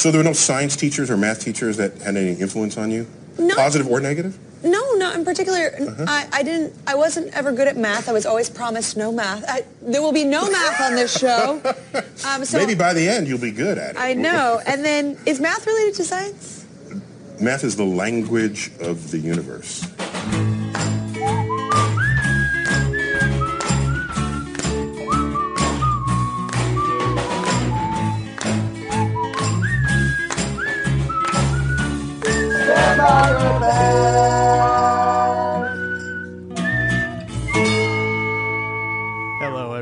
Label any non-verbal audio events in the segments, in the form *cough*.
So there were no science teachers or math teachers that had any influence on you? No. Positive or negative? No, not in particular. I, I didn't. I wasn't ever good at math. I was always promised no math. I, there will be no math on this show. *laughs* Um, so Maybe by the end you'll be good at it. I know. *laughs* And then, is math related to science? Math is the language of the universe.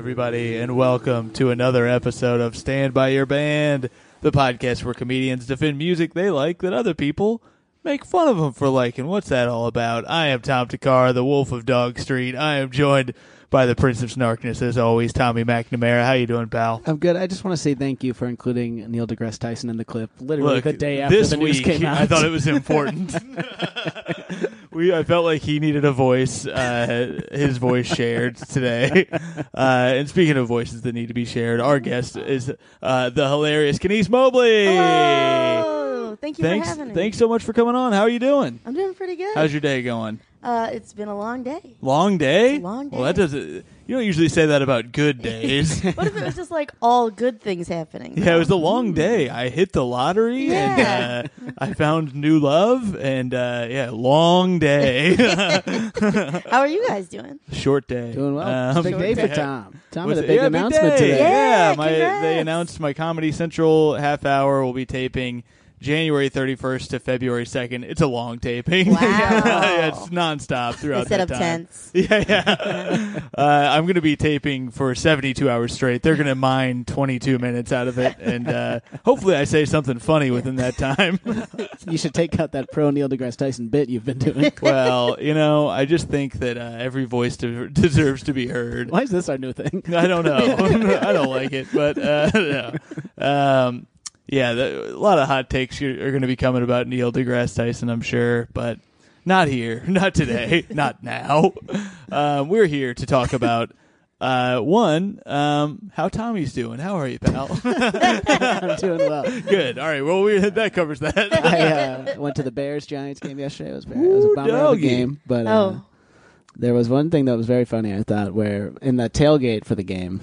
Everybody, and welcome to another episode of Stand By Your Band, the podcast where comedians defend music they like that other people make fun of them for liking. What's that all about? I am Tom Thakkar, the Wolf of Dog Street. I am joined by the Prince of Snarkness, as always, Tommy McNamara. How you doing, pal? I'm good. I just want to say thank you for including Neil deGrasse Tyson in the clip. Literally Look, the day after this the news week, came out. I thought it was important. *laughs* *laughs* we, I felt like he needed a voice, uh, his voice shared today. *laughs* Uh, and speaking of voices that need to be shared, our guest is uh, the hilarious Kenice Mobley. Hello. Thank you Thanks, for having me. thanks so much for coming on. How are you doing? I'm doing pretty good. How's your day going? uh, it's been a long day. Long day. It's a long Well, that doesn't. You don't usually say that about good *laughs* days. *laughs* What if it was just like all good things happening? Yeah, it was a long day. I hit the lottery Yeah. and uh, *laughs* I found new love and uh, yeah, long day. How are you guys doing? Short day. Doing well. Um, big day for yeah. Tom. Tom Was had a big yeah, announcement day. today. Yeah, Yeah, my, they announced my Comedy Central half hour will be taping January 31st to February 2nd. It's a long taping. *laughs* Wow. yeah, it's nonstop *laughs* throughout Instead that of time. tents. *laughs* Yeah, yeah. uh, I'm going to be taping for 72 hours straight. They're going to mine 22 minutes out of it, and uh, hopefully, I say something funny within that time. You should take out that pro Neil deGrasse Tyson bit you've been doing. well, you know, I just think that uh, every voice de- deserves to be heard. Why is this our new thing? I don't know. I don't like it, but uh, no. um, yeah, the, a lot of hot takes are, are going to be coming about Neil deGrasse Tyson, I'm sure, but not here, *laughs* not today, *laughs* not now. Um, we're here to talk about. Uh, one, um, how Tommy's doing? How are you, pal? *laughs* I'm doing well. Good. All right. Well, we, that covers that. I uh, went to the Bears Giants game yesterday. It was very, it was a bummer of a game, but uh, Oh. there was one thing that was very funny. I thought where in the tailgate for the game.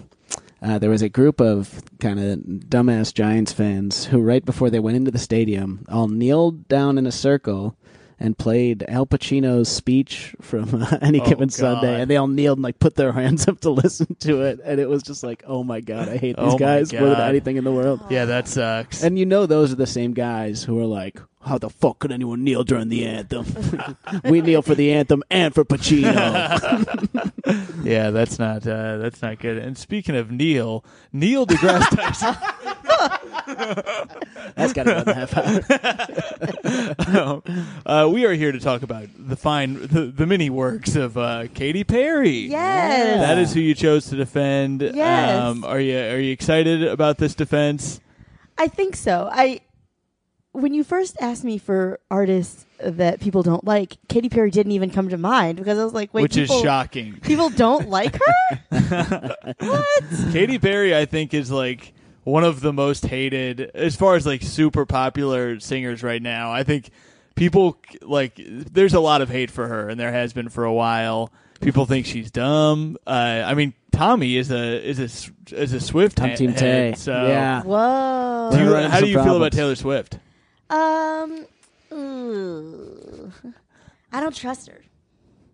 Uh, there was a group of kind of dumbass Giants fans who, right before they went into the stadium, all kneeled down in a circle and played Al Pacino's speech from uh, *laughs* Any Oh, Given God. Sunday, and they all kneeled and like put their hands up to *laughs* listen to it, and it was just like, oh my god, I hate Oh these my guys more than anything in the world. yeah, that sucks. And you know those are the same guys who are like, how the fuck could anyone kneel during the anthem? *laughs* we kneel for the anthem and for Pacino. *laughs* yeah, that's not uh, that's not good. And speaking of Neil, Neil deGrasse Tyson. *laughs* That's got to go in the half hour. uh, we are here to talk about the fine, the, the many works of uh, Katy Perry. Yes. That is who you chose to defend. Yes. Um, are you are you excited about this defense? I think so. I when you first asked me for artists that people don't like, Katy Perry didn't even come to mind because I was like, wait, Which people, is shocking. People don't *laughs* like her. what? Katy Perry, I think, is like one of the most hated as far as like super popular singers right now. I think people like there's a lot of hate for her, and there has been for a while. People think she's dumb. Uh, I mean, Tommy is a is a is a Swift I'm ha- Team Tay. head, so Yeah. Whoa. Do you, how do some you feel about. Taylor Swift? Um, ooh. I don't trust her.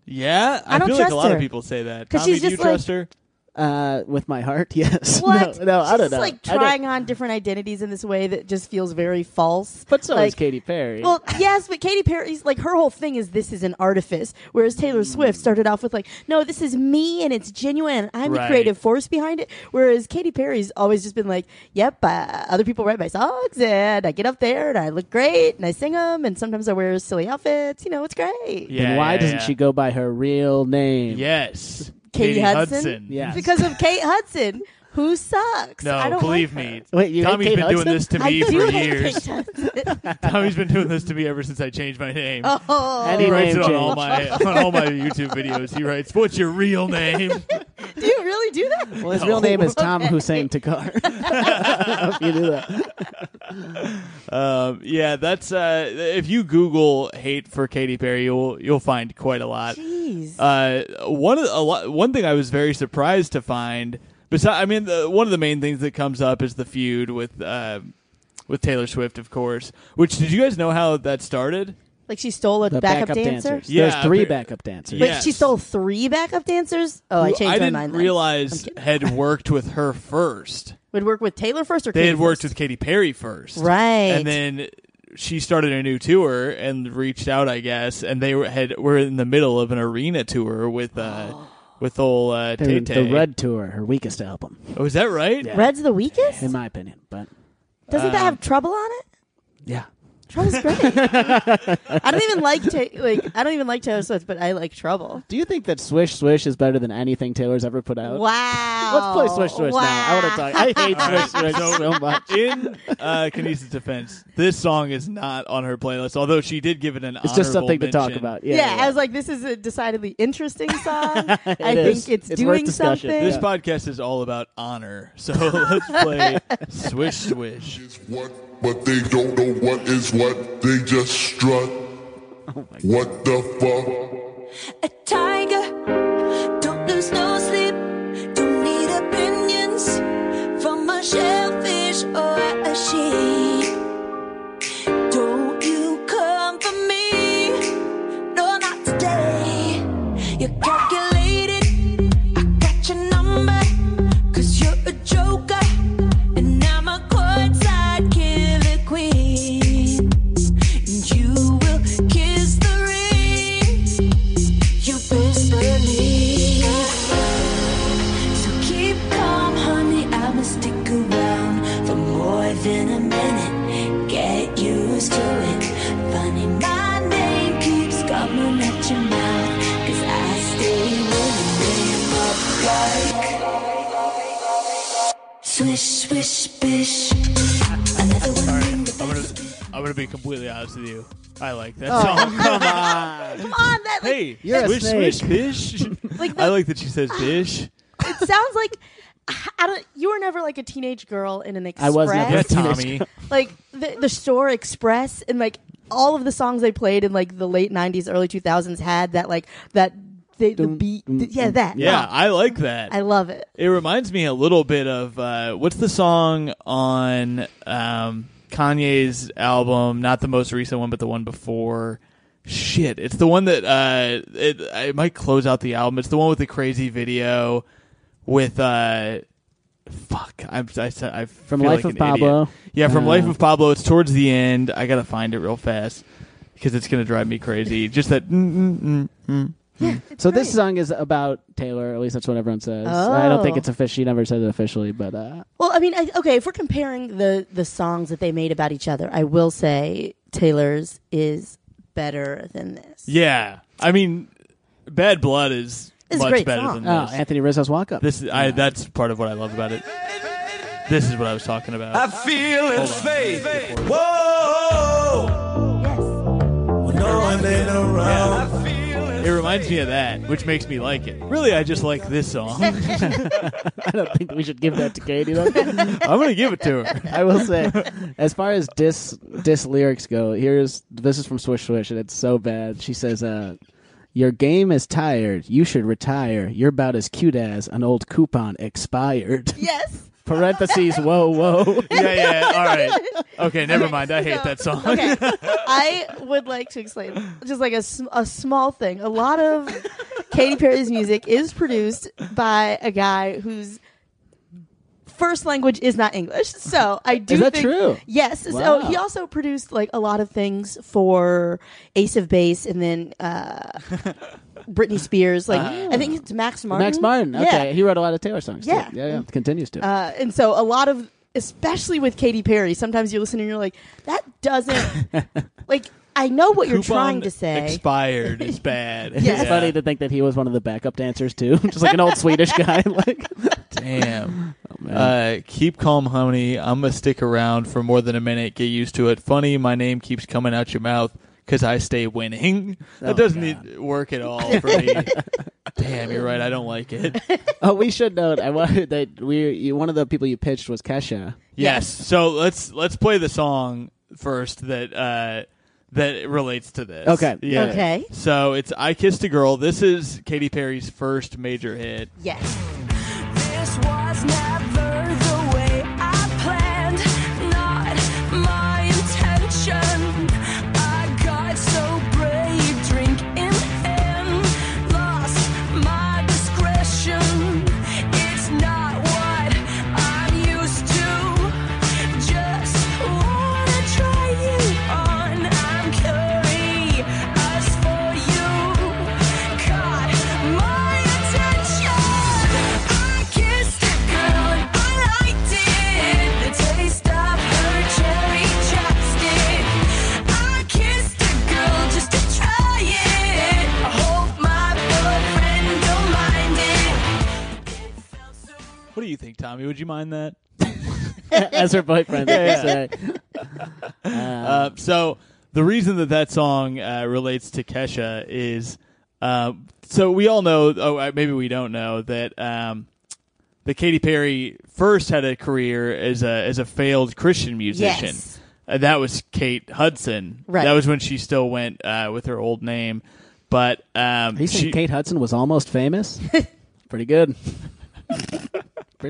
Yeah, I, I don't feel like a lot of people say that. 'Cause Tommy, she's do you just like- trust her? Uh, with my heart, *laughs* yes. What? No, no I don't know. like trying on different identities in this way that just feels very false. but so like, is Katy Perry. Well, yes, but Katy Perry's like her whole thing is this is an artifice, whereas Taylor Swift started off with like, no, this is me and it's genuine. And I'm Right. the creative force behind it. Whereas Katy Perry's always just been like, yep, uh, other people write my songs and I get up there and I look great and I sing them and sometimes I wear silly outfits. You know, it's great. Yeah. then why yeah, doesn't yeah. she go by her real name? Yes, Katie Katie Hudson? Yeah. Because of Kate Hudson, who sucks. No, I don't believe like me. her. Wait, you hate Tommy's Kate been doing this to I me do for hate years. Kate Hudson. *laughs* *laughs* Tommy's been doing this to me ever since I changed my name. oh, Any he writes name it on all change. my on all my YouTube videos. He writes, "What's your real name?" *laughs* do you really do that? Well, his No. real name is Tom Hussein Thakkar. if you do that. *laughs* Um, yeah, that's uh, if you Google hate for Katy Perry, you'll you'll find quite a lot. Jeez. Uh, one of the- a lot, one thing I was very surprised to find. Besides, I mean, the, one of the main things that comes up is the feud with uh, with Taylor Swift, of course. Which did you guys know how that started? like she stole a The backup, backup, dancer. dancers. Yeah, There's three backup dancers. Wait, Yes. she stole three backup dancers? Oh, I Who changed my mind. then. I'm realize kidding. had worked with her first. Would work with Taylor first or They Katy had worked first? with Katy Perry first, Right. And then she started a new tour and reached out, I guess, and they were had were in the middle of an arena tour with uh *gasps* with old uh, They're Tay the Red Tour, her weakest album, Oh, is that right? Yeah. Red's the weakest. in my opinion. But Doesn't that Um, have trouble on it? yeah, Trouble's great. *laughs* I don't even like ta- like I don't even like Taylor Swift, but I like Trouble. do you think that Swish Swish is better than anything Taylor's ever put out? Wow. Let's play Swish Swish now. I want to talk. I hate Wow. Swish Swish so much. In uh, Kenice's defense, this song is not on her playlist, although she did give it an. Honorable. It's just honorable something to talk mention. about. Yeah, Yeah, I was like, this is a decidedly interesting song. *laughs* I is. think it's, It's worth doing discussion. something. This podcast is all about honor, so *laughs* let's play Swish Swish. is what, but they don't know what is what. They just strut. Oh what the fuck? a tiger. Don't lose no sleep. Don't need opinions from a shellfish or a sheep. Don't you come for me? No, not today. You're calculated. Swish, swish, bish. Another one. in I'm gonna. I'm gonna be completely honest with you. I like that Oh, song. come on. *laughs* Come on, that like, Hey, You're a swish, snake. swish, bish. *laughs* Like I like that she says bish. *sighs* it sounds like I don't. You were never like a teenage girl in an express. I was never Yeah, a teenage Tommy. *laughs* like the the store express and like all of the songs they played in like the late 90s early 2000s had that like that the, the beat dum, th- yeah that Yeah, I like that. I love it It reminds me a little bit of uh, what's the song on um, Kanye's album? Not the most recent one, but the one before. Shit, it's the one that uh, it, it might close out the album. It's the one with the crazy video with uh, fuck. I'm, I said I From feel Life like of an idiot. Pablo. Yeah, from Uh, Life of Pablo. It's towards the end. I gotta find it real fast because it's gonna drive me crazy. Just that. Mm, mm, mm, mm. So this song is about Taylor. At least that's what everyone says. I don't think Oh. it's official. She never said it officially, but uh, well I mean I, okay if we're comparing the the songs that they made about each other I will say Taylor's is better than this Yeah, I mean, Bad Blood is It's much great better song. than oh, this. Anthony Rizzo's walk up. This is I. That's part of what I love about it. This is what I was talking about. I feel Hold his faith. Whoa, yes when no one ain't around. I feel his It reminds me of that, which makes me like it. Really, I just like this song. *laughs* *laughs* I'm don't think we should give that to Katie. Though. *laughs* I'm gonna give it to her. I will say, as far as dis dis lyrics go, here's this is from Swish Swish, and it's so bad. She says, uh, "Your game is tired. You should retire. You're about as cute as an old coupon expired." yes Parentheses. Whoa, whoa. *laughs* Yeah, yeah. All right. *laughs* Okay, never mind. I *laughs* hate that song. okay I would like to explain just like a, sm- a small thing a lot of Katy Perry's music is produced by a guy whose first language is not English. So I do Is that think- true? Yes. Wow. So he also produced like a lot of things for Ace of Base and then uh, Britney Spears. Like I think it's Max Martin. Max Martin. Yeah. Okay, he wrote a lot of Taylor songs. Yeah. too. yeah, yeah. Continues to. Uh, and so a lot of, especially with Katy Perry, sometimes you listen and you're like, that doesn't, *laughs* like, I know what you're trying to say. Expired is *laughs* bad. it's Yeah. funny to think that he was one of the backup dancers too, *laughs* just like an old Swedish guy. Like, Damn. man. Uh, keep calm, honey. I'm gonna stick around for more than a minute. Get used to it. Funny, my name keeps coming out your mouth because I stay winning. That Oh, doesn't God. need- work at all *laughs* for me. Damn, you're right. I don't like it. *laughs* oh, we should note. I wanted *laughs* that we you, one of the people you pitched was Kesha. Yes. So let's let's play the song first that uh, that relates to this. Okay. Yeah. Okay. So it's "I Kissed a Girl." This is Katy Perry's first major hit. Yes. This was never you think, Tommy? Would you mind that? *laughs* As her boyfriend. Yeah. *laughs* Uh, so the reason that that song uh, relates to Kesha is, um, so we all know, oh, uh, maybe we don't know that um, that Katy Perry first had a career as a as a failed Christian musician. Yes. Uh, that was Kate Hudson. Right. That was when she still went uh, with her old name. But um, Are you she- Kate Hudson was almost famous? *laughs* pretty good.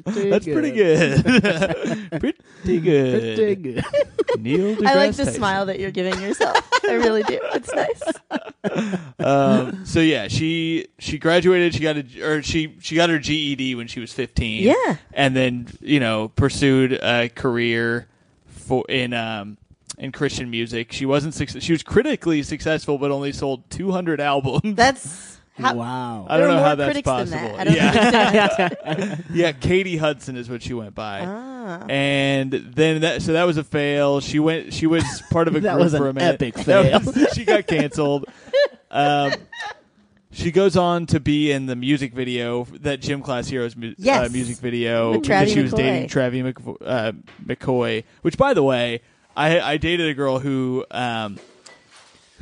Pretty that's good. pretty good. *laughs* pretty good. Pretty good. Neil I like the Tyson. smile that you're giving yourself. I really do. It's nice. *laughs* um, so yeah, she she graduated. She got a or she she got her GED when she was fifteen. Yeah. and then you know pursued a career for in um in Christian music. She wasn't suc- she was critically successful, but only sold two hundred albums. That's how, wow. I don't know how more that's critics possible. that. I don't *laughs* yeah, yeah. Katie Hudson is what she went by. Ah. And then that so that was a fail. She went. She was part of a *laughs* That group was for a an minute. epic *laughs* fail. was- she got canceled. Um, she goes on to be in the music video that Gym Class Heroes mu- uh, music video With because she was McCoy. dating Travis McV- uh, McCoy. Which, by the way, I I dated a girl who. Um,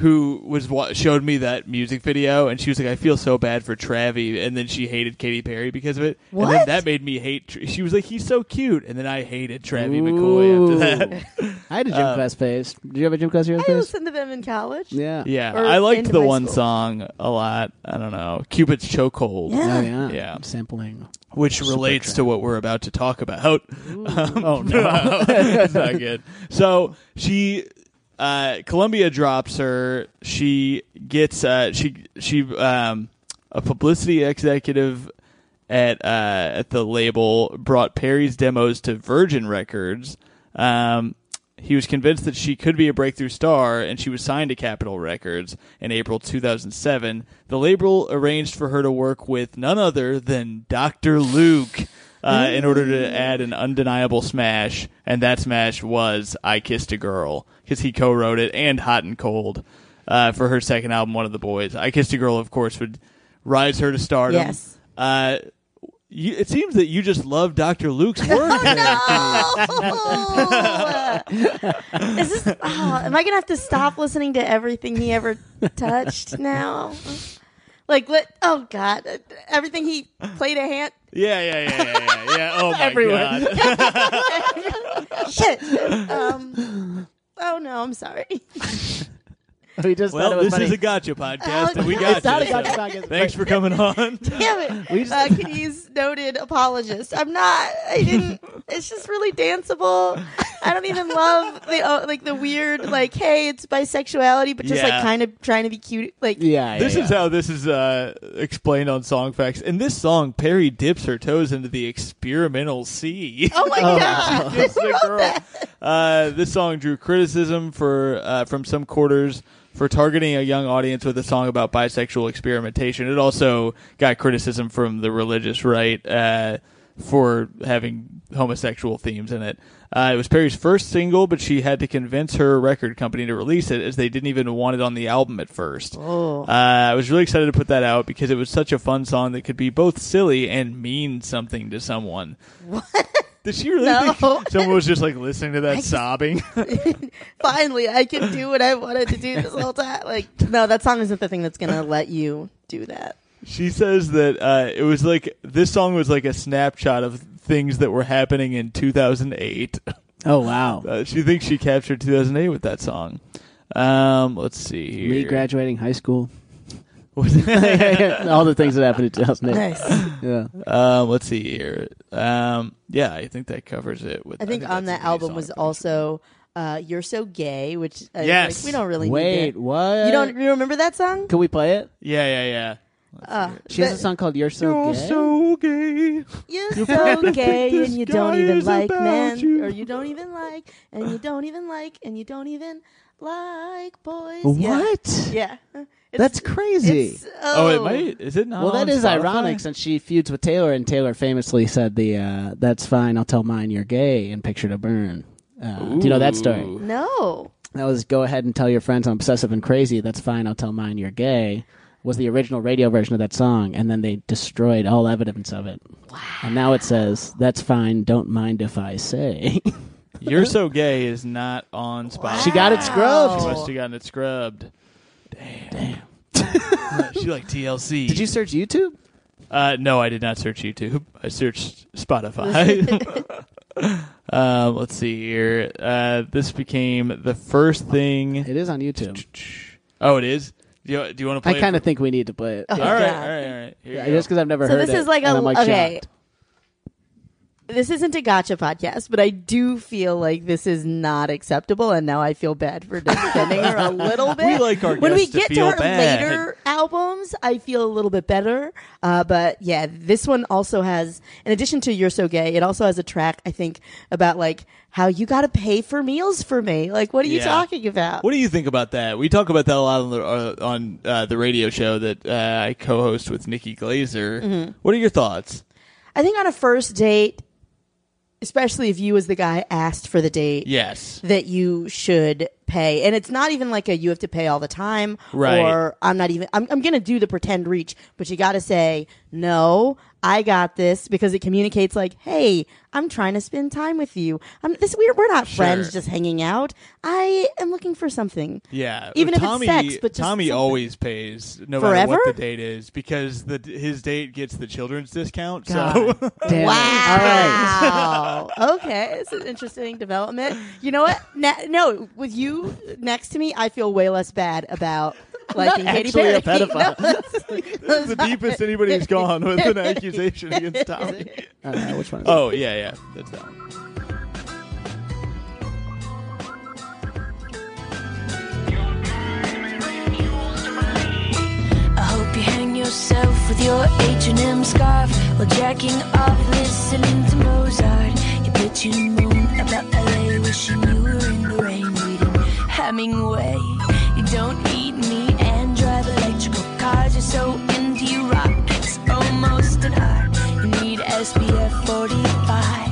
who was wa- showed me that music video, and she was like, "I feel so bad for Travie," and then she hated Katy Perry because of it. What? And then that made me hate. Tr- She was like, "He's so cute," and then I hated Travie McCoy after that. *laughs* I had a gym Um, class phase. Did you have a gym class heroes I phase? listened to them in college. Yeah. Yeah, Or I liked into the high one school. song a lot. I don't know, Cupid's Chokehold, Yeah. Oh yeah. Yeah. Sampling. which relates to what we're about to talk about. *laughs* Oh no. *laughs* it's not good. So she, uh, Columbia drops her. She gets uh, she she um, a publicity executive at uh, at the label brought Perry's demos to Virgin Records. Um, he was convinced that she could be a breakthrough star, and she was signed to Capitol Records in April 2007. The label arranged for her to work with none other than Dr. Luke uh, in order to add an undeniable smash, and that smash was "I Kissed a Girl" because he co-wrote it and "Hot and Cold" uh, for her second album, "One of the Boys." "I Kissed a Girl," of course, would rise her to stardom. Yes. Uh, you, it seems that you just love Dr. Luke's work. Oh! Is this? Oh, am I gonna have to stop listening to everything he ever touched now? Like, let, oh god, everything he played a hand. Yeah, yeah, yeah, yeah, yeah. yeah. *laughs* Oh my Everyone. god. *laughs* Shit. Um. Oh no, I'm sorry. *laughs* *laughs* we just thought it Well, was this funny. is a gotcha podcast, and we got It's not a gotcha so podcast. Thanks for coming on. *laughs* Damn it. *laughs* We just- uh, Kitty's noted apologist. I'm not. I didn't. It's just really danceable. I don't even love the uh, like the weird like hey it's bisexuality but just Yeah. like kind of trying to be cute like yeah, yeah, This yeah. is how this is uh, explained on Song Facts. In this song, Perry dips her toes into the experimental sea. oh my god It's the girl. Uh, this song drew criticism for uh, from some quarters for targeting a young audience with a song about bisexual experimentation. It also got criticism from the religious right uh, for having homosexual themes in it. Uh, it was Perry's first single, but she had to convince her record company to release it, as they didn't even want it on the album at first. Oh. Uh, I was really excited to put that out because it was such a fun song that could be both silly and mean something to someone. What? *laughs* Did she really No. think *laughs* someone was just like listening to that *laughs* just- sobbing? *laughs* finally I can do what I wanted to do this whole time like no that song isn't the thing that's gonna let you do that She says that uh, it was like this song was like a snapshot of things that were happening in 2008. Oh wow. Uh, she thinks she captured 2008 with that song. Um, let's see here. Me graduating high school. Was- *laughs* *laughs* All the things that happened in 2008. Nice. Yeah. um, let's see here. Um, yeah, I think that covers it. With I think on that the album was also uh, "You're So Gay," which uh, Yes. like, we don't really need Wait, to- what? You don't you remember that song? Can we play it? Yeah, yeah, yeah. Uh, She has a song called "You're So You're Gay." so gay. You're so gay and you don't even like men, you. or you don't even like, and you don't even like, and you don't even like boys. What? Yeah, It's- That's crazy. it's- Oh, oh, it might. Is it not? Well, that on is Spotify? ironic since she feuds with Taylor, and Taylor famously said the uh, "That's fine, I'll tell mine you're gay" and "Picture to Burn." Uh, do you know that story? Ooh. No. That was "Go ahead and tell your friends I'm obsessive and crazy." That's fine, I'll tell mine you're gay. Was the original radio version of that song, and then they destroyed all evidence of it. Wow. And now it says, "That's fine, don't mind if I say." You're so gay is not on Spotify. she got it scrubbed. She must have gotten it scrubbed. Damn. she like TLC. Did you search YouTube? Uh, no, I did not search YouTube. I searched Spotify. *laughs* um, let's see here. Uh, this became the first thing. It is on YouTube. Oh, it is. Do you, do you want to play? I kind of think we need to play it. Oh, for- all right, all right, all right. Here Yeah, go. just because I've never So heard this it. is like and a I'm, like, okay. shocked. This isn't a gotcha podcast, but I do feel like this is not acceptable, and now I feel bad for *laughs* defending her a little bit. We like our when we to get to, feel her bad. later albums, I feel a little bit better. Uh, but yeah, this one also has, in addition to "You're So Gay," it also has a track I think about like how you got to pay for meals for me. Like, what are you Yeah. talking about? What do you think about that? We talk about that a lot on the, uh, on uh, the radio show that uh, I co-host with Nikki Glazer. Mm-hmm. What are your thoughts? I think on a first date, especially if you as the guy asked for the date, Yes. that you should pay. And it's not even like a you have to pay all the time Right. or I'm not even I'm I'm going to do the pretend reach, but you got to say, "No, I got this" because it communicates like, "Hey, I'm trying to spend time with you. I'm this we're we're not friends just hanging out. I am looking for something." Yeah, Even if it's Tommy, sex, but just Tommy something. always pays no Forever? matter what the date is because the his date gets the children's discount. So *laughs* Damn it. All right. Wow. *laughs* okay, it's an interesting development. You know what? Na- no, with you next to me, I feel way less bad about *laughs* liking Katy actually Perry. a *laughs* pedophile. *laughs* that's the deepest anybody's gone with an accusation against Tommy. I don't know which one. Is it? Oh yeah, yeah, that's that. One. I hope you hang yourself with your H&M scarf while jacking off listening to Mozart. You bitch and moan about LA, wishing you Hemingway. You don't eat meat and drive electrical cars. You're so into rock, it's almost an art. You need SPF 45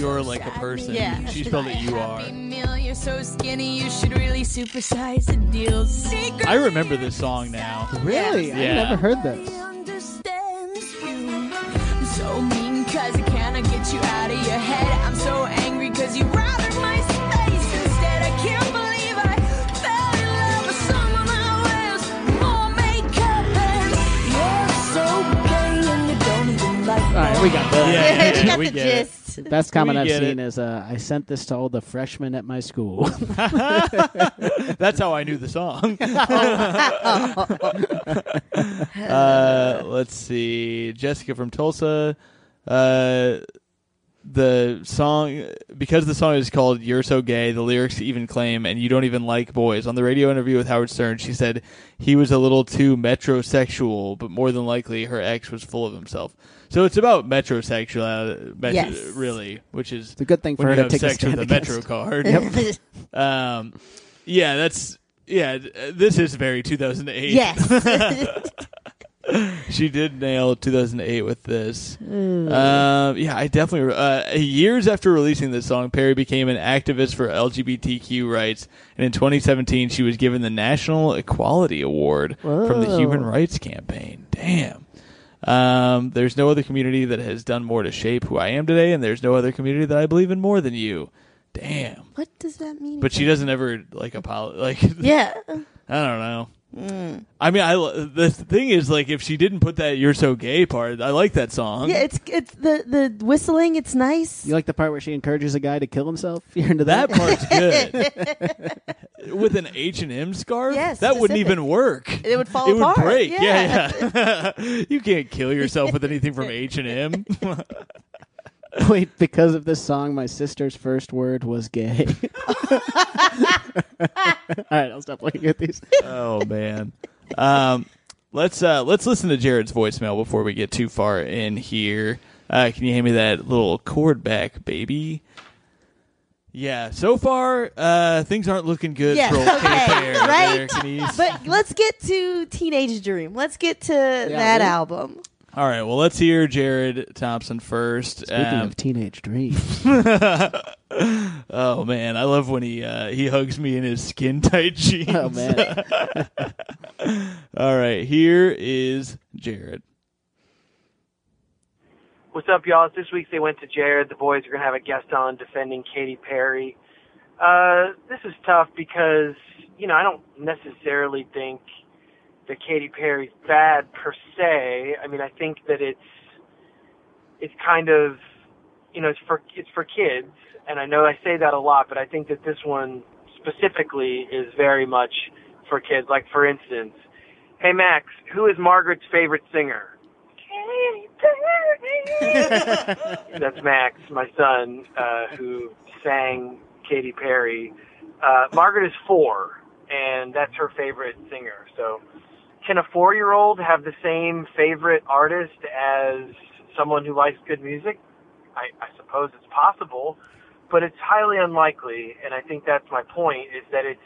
"you're" like a person. Yeah. she spelled it "you are." Happy Meal, you're so skinny, you should really supersize the deal. Secret I remember this song now. Really? Yeah. I've never heard this. understands you. I'm so mean cause I cannot get you out of your head. I'm so angry cause you routed my space instead. I can't believe I fell in love with someone that wears more makeup and you're so gay and you don't even like All right, *laughs* we got that. Yeah, yeah, you got we the get gist. The *laughs* best comment I've seen it. is uh, I sent this to all the freshmen at my school. *laughs* *laughs* That's how I knew the song. uh, let's see. Jessica from Tulsa. Uh, the song, because the song is called You're So Gay, the lyrics even claim, and you don't even like boys. On the radio interview with Howard Stern, she said he was a little too metrosexual, but more than likely her ex was full of himself. So it's about metrosexual, met- Yes. really, which is It's a good thing for when her to have take a sex with a against. Metro card. *laughs* Um, yeah, that's yeah. This is very 2008. yes. *laughs* *laughs* *laughs* she did nail 2008 with this. Um, yeah, I definitely. Uh, years after releasing this song, Perry became an activist for LGBTQ rights, and in 2017, she was given the National Equality Award from the Human Rights Campaign. Damn. Um, there's no other community that has done more to shape who I am today, and there's no other community that I believe in more than you. Damn. What does that mean? But she doesn't ever like apologize. Like, *laughs* yeah. I don't know. I mean, I the thing is like if she didn't put that "You're So Gay" part, I like that song. Yeah, it's it's the the whistling. It's nice. You like the part where she encourages a guy to kill himself? *laughs* You're into that? that part's *laughs* good. With an H and M scarf, Yes, that wouldn't even work. It would fall it apart. would break. Yeah. Yeah, yeah. *laughs* you can't kill yourself with anything from H and M. Wait, because of this song, my sister's first word was gay. *laughs* All right, I'll stop looking at these. Oh man. Um, let's uh, let's listen to Jared's voicemail before we get too far in here. Uh, can you hand me that little chord back, baby? Yeah. So far, uh, things aren't looking good Yeah, for old okay, K-Fair there, right? Kenice. But let's get to Teenage Dream. Let's get to that really? album. All right. Well, let's hear Jared Thompson first. Speaking Um, of teenage dreams, *laughs* oh man, I love when he uh, he hugs me in his skin tight *laughs* jeans. oh man, *laughs* All right. Here is Jared. What's up, y'all? It's this week they went to Jared. The boys are going to have a guest on defending Katy Perry. Uh, this is tough because, you know, I don't necessarily think that Katy Perry's bad per se. I mean, I think that it's, it's kind of, you know, it's for, it's for kids. And I know I say that a lot, but I think that this one specifically is very much for kids. Like, for instance, hey, Max, who is Margaret's favorite singer? Katy Perry. That's Max, my son, uh, who sang Katy Perry. Uh, Margaret is four, and that's her favorite singer. So, can a four-year-old have the same favorite artist as someone who likes good music? I, I suppose it's possible, but it's highly unlikely. And I think that's my point: is that it's.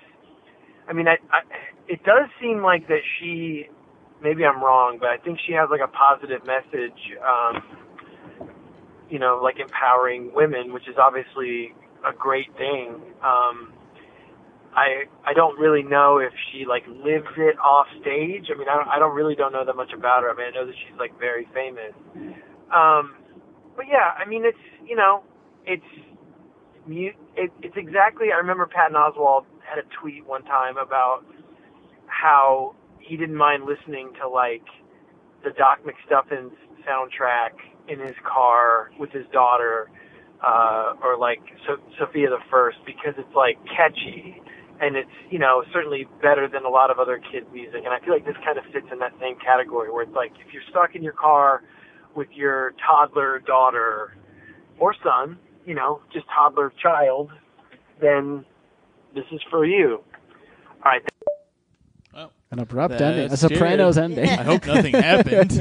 I mean, I, I, it does seem like that she maybe I'm wrong, but I think she has like a positive message, um, you know, like empowering women, which is obviously a great thing. Um, I I don't really know if she like lives it off stage. I mean, I don't, I don't really don't know that much about her. I mean, I know that she's like very famous. Um, but yeah, I mean, it's you know, it's it, it's exactly. I remember Patton Oswalt had a tweet one time about how he didn't mind listening to like the Doc McStuffins soundtrack in his car with his daughter, uh, or like so- Sophia the First because it's like catchy and it's you know certainly better than a lot of other kids' music. And I feel like this kind of fits in that same category where it's like if you're stuck in your car with your toddler daughter or son, you know, just toddler child, then this is for you. All right. an abrupt That's ending, a Sopranos Jared. ending. I hope nothing *laughs* happened.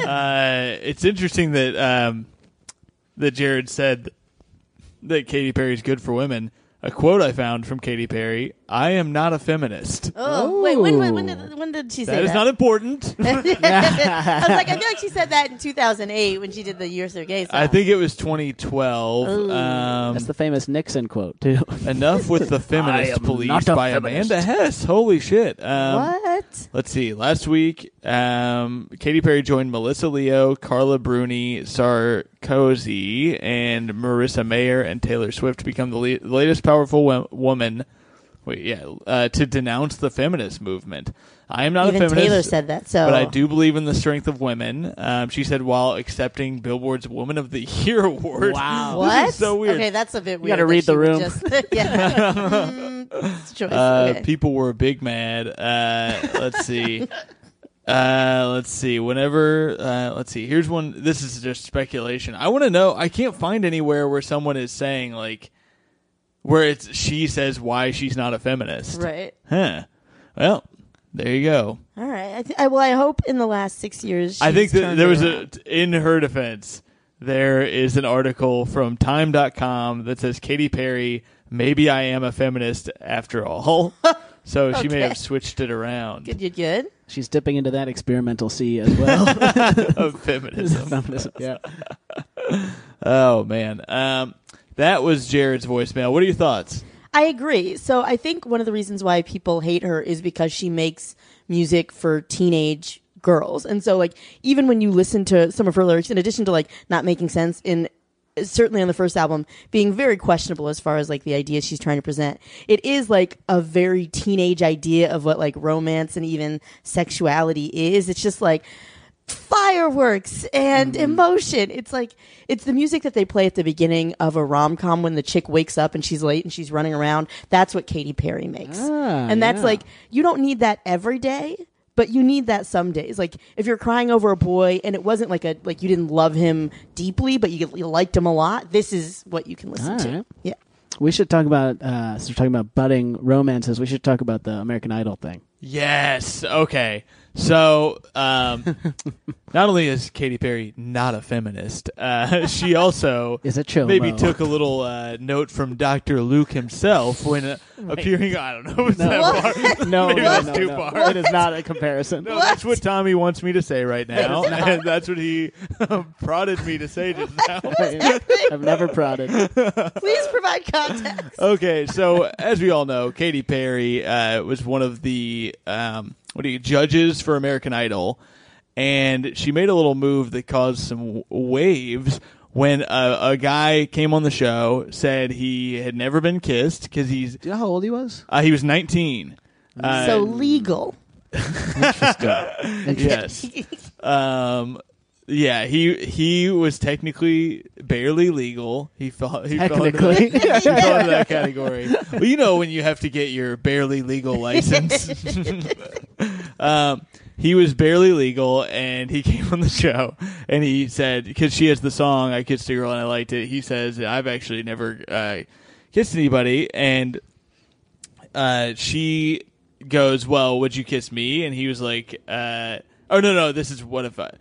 uh, it's interesting that um, that Jared said that Katy Perry is good for women. A quote I found from Katy Perry: "I am not a feminist." Oh, wait, when, when, when, did, when did she say that? That is not important. *laughs* I was like, I feel like she said that in 2008 when she did the Year So Gay song. I think it was 2012. Ooh. Um, That's the famous Nixon quote too. enough with the *laughs* feminist am police not a by feminist. Amanda Hess. Holy shit! Um, what? Let's see. Last week, um, Katy Perry joined Melissa Leo, Carla Bruni, Sarkozy, and Marissa Mayer and Taylor Swift to become the le- latest powerful wo- woman. Wait, yeah, uh, to denounce the feminist movement. I am not Even a feminist. Taylor said that. So, But I do believe in the strength of women. Um, she said while accepting Billboard's Woman of the Year award. Wow. What? *laughs* This is so weird. Okay, that's a bit weird. You gotta read the room. Just, *laughs* yeah. *laughs* Mm, a choice. Uh, okay. People were big mad. Uh, let's see. Uh, let's see. Whenever, uh, let's see. Here's one. This is just speculation. I want to know. I can't find anywhere where someone is saying like, where it's she says why she's not a feminist. right. Huh. Well, there you go. All right. I th- I, well, I hope in the last six years. I think that there was around. a in her defense. There is an article from Time.com that says Katy Perry. Maybe I am a feminist after all. *laughs* So she may have switched it around Good, good, good. She's dipping into that experimental sea as well. *laughs* of *laughs* feminism. Feminism, yeah. Oh man, um, that was Jared's voicemail. What are your thoughts? I agree. So I think one of the reasons why people hate her is because she makes music for teenage girls. And so like even when you listen to some of her lyrics in addition to like not making sense in certainly on the first album being very questionable as far as like the ideas she's trying to present. It is like a very teenage idea of what like romance and even sexuality is. It's just like fireworks and emotion. It's like it's the music that they play at the beginning of a rom com when the chick wakes up and she's late and she's running around. That's what Katy Perry makes, Ah, and that's yeah. like you don't need that every day. But you need that some days. Like if you're crying over a boy and it wasn't like a like you didn't love him deeply, but you, you liked him a lot. This is what you can listen All to. right. Yeah. We should talk about, uh, so we're talking about budding romances. We should talk about the American Idol thing. Yes. Okay. So, um, *laughs* not only is Katy Perry not a feminist, uh, *laughs* she also Is a chomo. maybe took a little uh, note from Dr. Luke himself when uh, appearing. I don't know. *laughs* Is that far? No, Maybe no, that's no, too no. far. It is not a comparison. No, that's what Tommy wants me to say right now, and that's what he prodded me to say just now. I've never prodded. Please provide context. Okay, so as we all know, Katy Perry uh, was one of the um, what are you judges for American Idol, and she made a little move that caused some waves when a, a guy came on the show said he had never been kissed because he's Do you know how old he was? uh, he was 19. Uh, so legal. *laughs* *laughs* yes. *laughs* Um, yeah, he he was technically barely legal. He fell he fell into Technically. that, *laughs* he fell into that *laughs* category. Well, you know when you have to get your barely legal license. *laughs* um, he was barely legal, and he came on the show, and he said because she has the song "I Kissed a Girl and I Liked It." He says I've actually never uh, kissed anybody, and uh, she goes, "Well, would you kiss me?" And he was like, uh, "Oh no, no, this is what if I."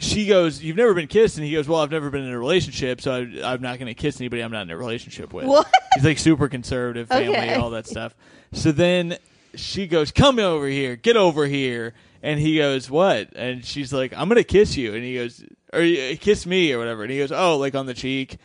She goes, "You've never been kissed," and he goes, "Well, I've never been in a relationship, so I, I'm not going to kiss anybody I'm not in a relationship with." What? He's like super conservative family, Okay. all that stuff. So then she goes, "Come over here, get over here," and he goes, "What?" And she's like, "I'm going to kiss you," and he goes, "Or kiss me or whatever," and he goes, "Oh, like on the cheek."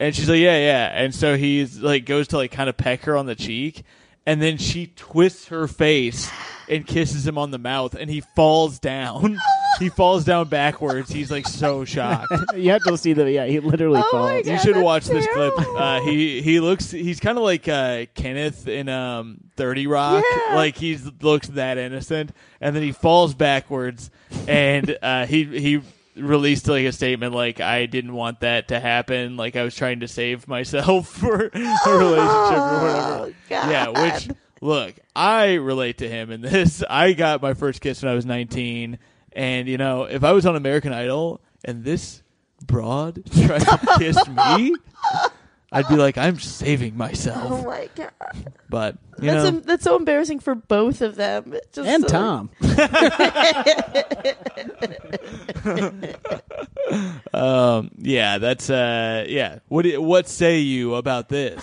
And she's like, yeah, yeah. And so he's like goes to like kind of peck her on the cheek, and then she twists her face and kisses him on the mouth, and he falls down. *laughs* he falls down backwards. He's like so shocked. *laughs* you have to see the, yeah, he literally Oh falls. God. You should that's watch this clip. Uh, he he looks he's kind of like uh, Kenneth in um, Thirty Rock. Yeah. Like he looks that innocent, and then he falls backwards, and uh, he he released like a statement like I didn't want that to happen. Like I was trying to save myself *laughs* for a relationship or whatever. Oh, God. Yeah, which look, I relate to him in this. *laughs* I got my first kiss when I was 19, and you know, if I was on American Idol and this broad *laughs* tried to kiss me, *laughs* I'd be like, I'm saving myself. Oh my god. But you That's know, em- that's so embarrassing for both of them. It's Just And so- Tom. um, yeah, that's uh, yeah. What do, what say you about this?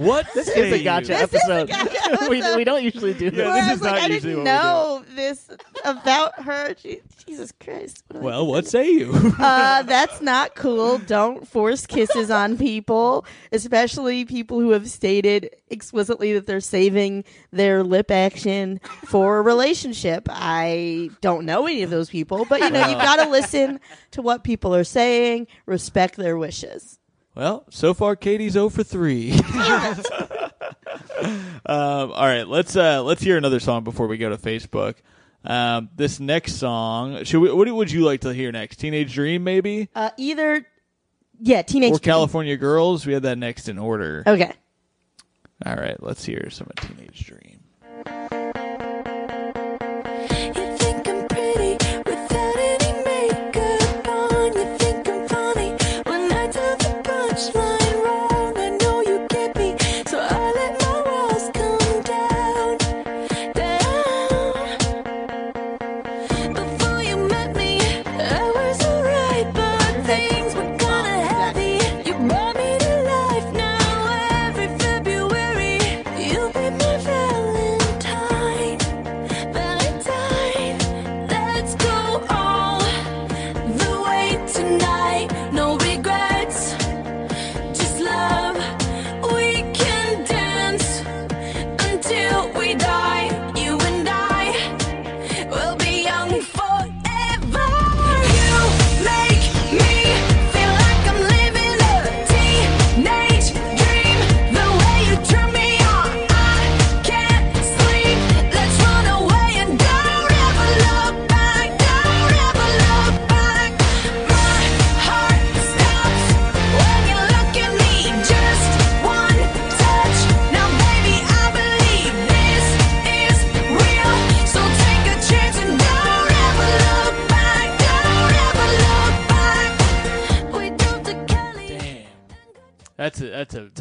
What This say is a you? gotcha episode. *laughs* we, we don't usually do Yeah, this. this Whereas, is like, not I usually didn't what we do. know this about her. Je- Jesus Christ. What Well, what say you? uh, *laughs* that's not cool. Don't force kisses on people, especially people who have stated explicitly that they're saving their lip action for a relationship. I don't know any of those people, but you know, you've got to listen to what people are saying, respect their wishes. Well, so far Katie's 0 for 3. *laughs* *laughs* um, all right, let's uh, let's hear another song before we go to Facebook. Um, this next song, should we, what would you like to hear next? Teenage Dream, maybe, Uh, either, yeah, teenage. or California Girls? We had that next in order. Okay. All right, let's hear some of Teenage Dream.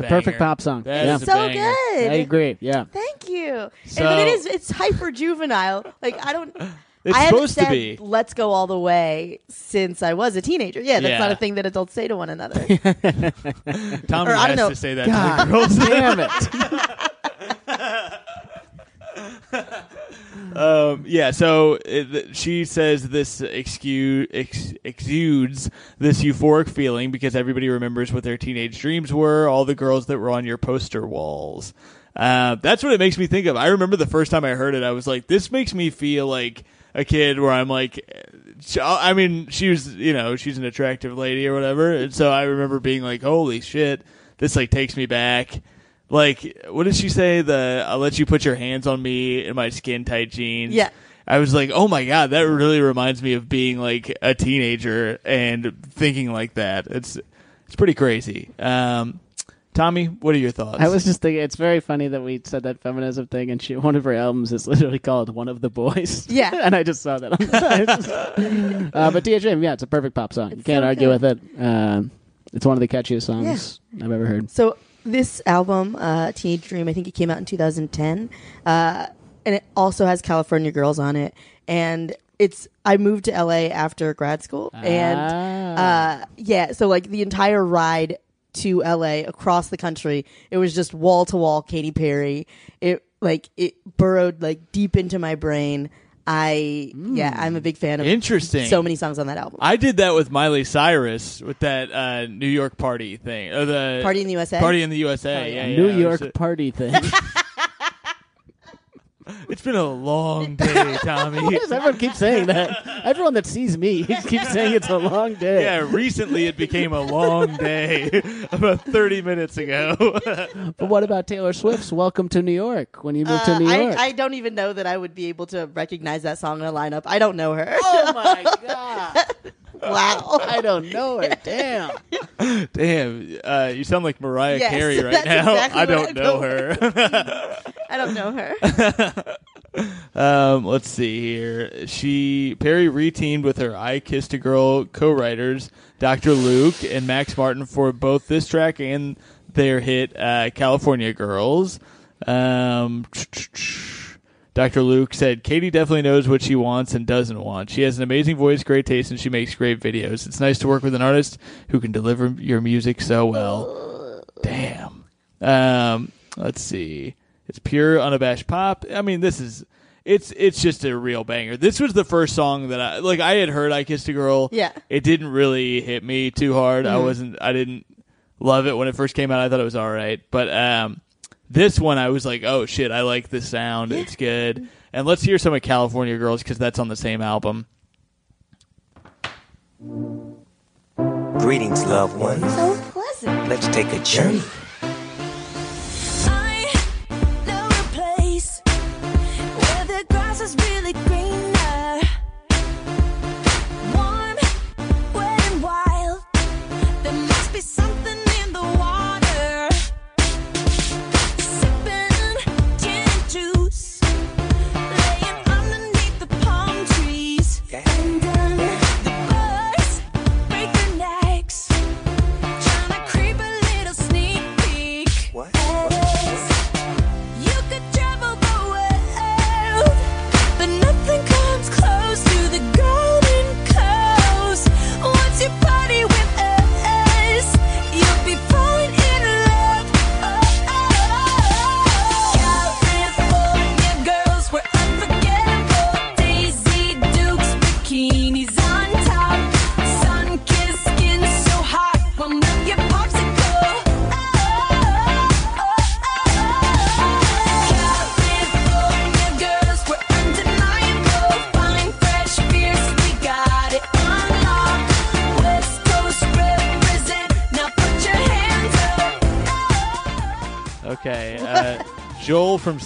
Perfect pop song. That Yeah. is so banger. good. I agree. Yeah. Thank you. So- and, but it is it's hyper juvenile. Like I don't. It's I haven't supposed to be. "Let's go all the way" since I was a teenager. Yeah, that's Yeah. not a thing that adults say to one another. *laughs* Tom Or, I has don't know. to say that God to the girls. damn it. *laughs* *laughs* Um, yeah, so it, she says this excu- ex- exudes this euphoric feeling because everybody remembers what their teenage dreams were, all the girls that were on your poster walls. Uh, that's what it makes me think of. I remember the first time I heard it, I was like, this makes me feel like a kid where I'm like, I mean, she was, you know, she's an attractive lady or whatever. And so I remember being like, holy shit, this like takes me back. Like, what did she say? The I'll let you put your hands on me in my skin tight jeans. Yeah. I was like, oh my god, that really reminds me of being like a teenager and thinking like that. It's it's pretty crazy. Um, Tommy, what are your thoughts? I was just thinking, it's very funny that we said that feminism thing, and she, one of her albums is literally called "One of the Boys." Yeah. *laughs* and I just saw that. On the *laughs* uh, but THM, yeah, it's a perfect pop song. you can't so argue good. with it. Um, it's one of the catchiest songs I've ever heard. So this album, uh, Teenage Dream, I think it came out in 2010, uh, and it also has California Girls on it. And it's I moved to LA after grad school, and Ah. uh, yeah, so like the entire ride to LA across the country, it was just wall to wall Katy Perry. It like it burrowed like deep into my brain. I yeah, I'm a big fan of Interesting. so many songs on that album. I did that with Miley Cyrus with that uh, New York party thing. Or the Party in the USA? Party in the USA. Oh, yeah. yeah. yeah, New it was York a- party thing. *laughs* *laughs* It's been a long *laughs* day, Tommy. Why does everyone keep saying that? Everyone that sees me *laughs* keeps saying it's a long day. Yeah, recently it became a long day about 30 minutes ago. But what about Taylor Swift's "Welcome to New York"? When you moved Uh, to New York, I, I don't even know that I would be able to recognize that song in a lineup. I don't know her. oh my god! Wow. *laughs* I don't know her. Damn. *laughs* Damn, uh, you sound like Mariah Yes, Carey right that's now. exactly I don't I know know. her. *laughs* I don't know her. um, let's see here. She Perry reteamed with her "I Kissed a Girl" co-writers Dr. Luke and Max Martin for both this track and their hit uh, "California Girls." Um, *tsk* Dr. Luke said, Katy definitely knows what she wants and doesn't want. She has an amazing voice, great taste, and she makes great videos. It's nice to work with an artist who can deliver your music so well. Damn. Um, let's see. It's pure, unabashed pop. I mean, this is. It's it's just a real banger. This was the first song that I like. I had heard "I Kissed a Girl." Yeah. It didn't really hit me too hard. I wasn't. I didn't love it when it first came out. I thought it was all right, but um, this one I was like, oh shit, I like the sound. It's good. And let's hear some of California Girls because that's on the same album. Greetings, loved ones. So pleasant. Let's take a journey.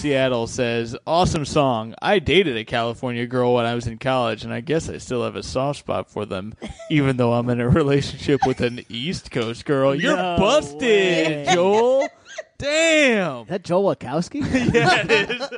Seattle says, "Awesome song. I dated a California girl when I was in college, and I guess I still have a soft spot for them, *laughs* even though I'm in a relationship with an East Coast girl. You're No busted, way. *laughs* Joel. Damn. Is that Joel Wachowski? *laughs* Yeah, it is.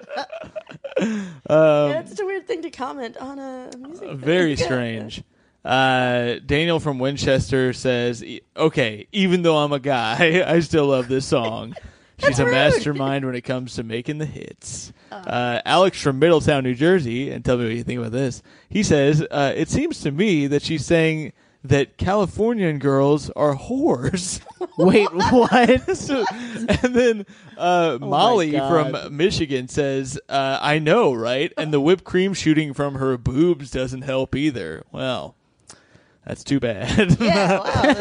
yeah, it's such a weird thing to comment on a music. thing. Very strange. Uh, Daniel from Winchester says, "E- "Okay, even though I'm a guy, I still love this song. She's a mastermind when it comes to making the hits." Uh, Alex from Middletown, New Jersey, and tell me what you think about this. He says, uh, "It seems to me that she's saying." That Californian girls are whores. *laughs* Wait, what? *laughs* So- and then uh, Molly God. from Michigan says, uh, "I know, right?" And the whipped cream shooting from her boobs doesn't help either. Well, that's too bad. Yeah, wow. *laughs*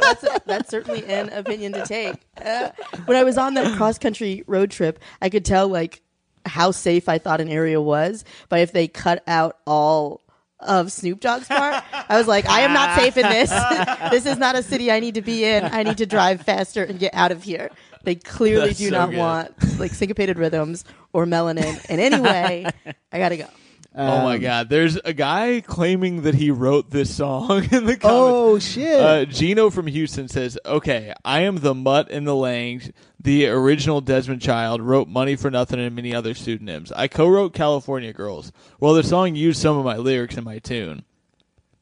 That's, that's, that's certainly an opinion to take. Uh, when I was on that cross country road trip, I could tell like how safe I thought an area was but if they cut out all of Snoop Dogg's part. I was like, I am not safe in this. *laughs* this is not a city I need to be in. I need to drive faster and get out of here. They clearly That's do so not good. want like syncopated rhythms or melanin in any way. *laughs* I gotta go. Oh my Um, God! There's a guy claiming that he wrote this song *laughs* in the comments. Oh shit! Uh, Gino from Houston says, "Okay, I am the mutt in the Lang. The original Desmond Child wrote "Money for Nothing" and many other pseudonyms. I co-wrote "California Girls." Well, the song used some of my lyrics in my tune.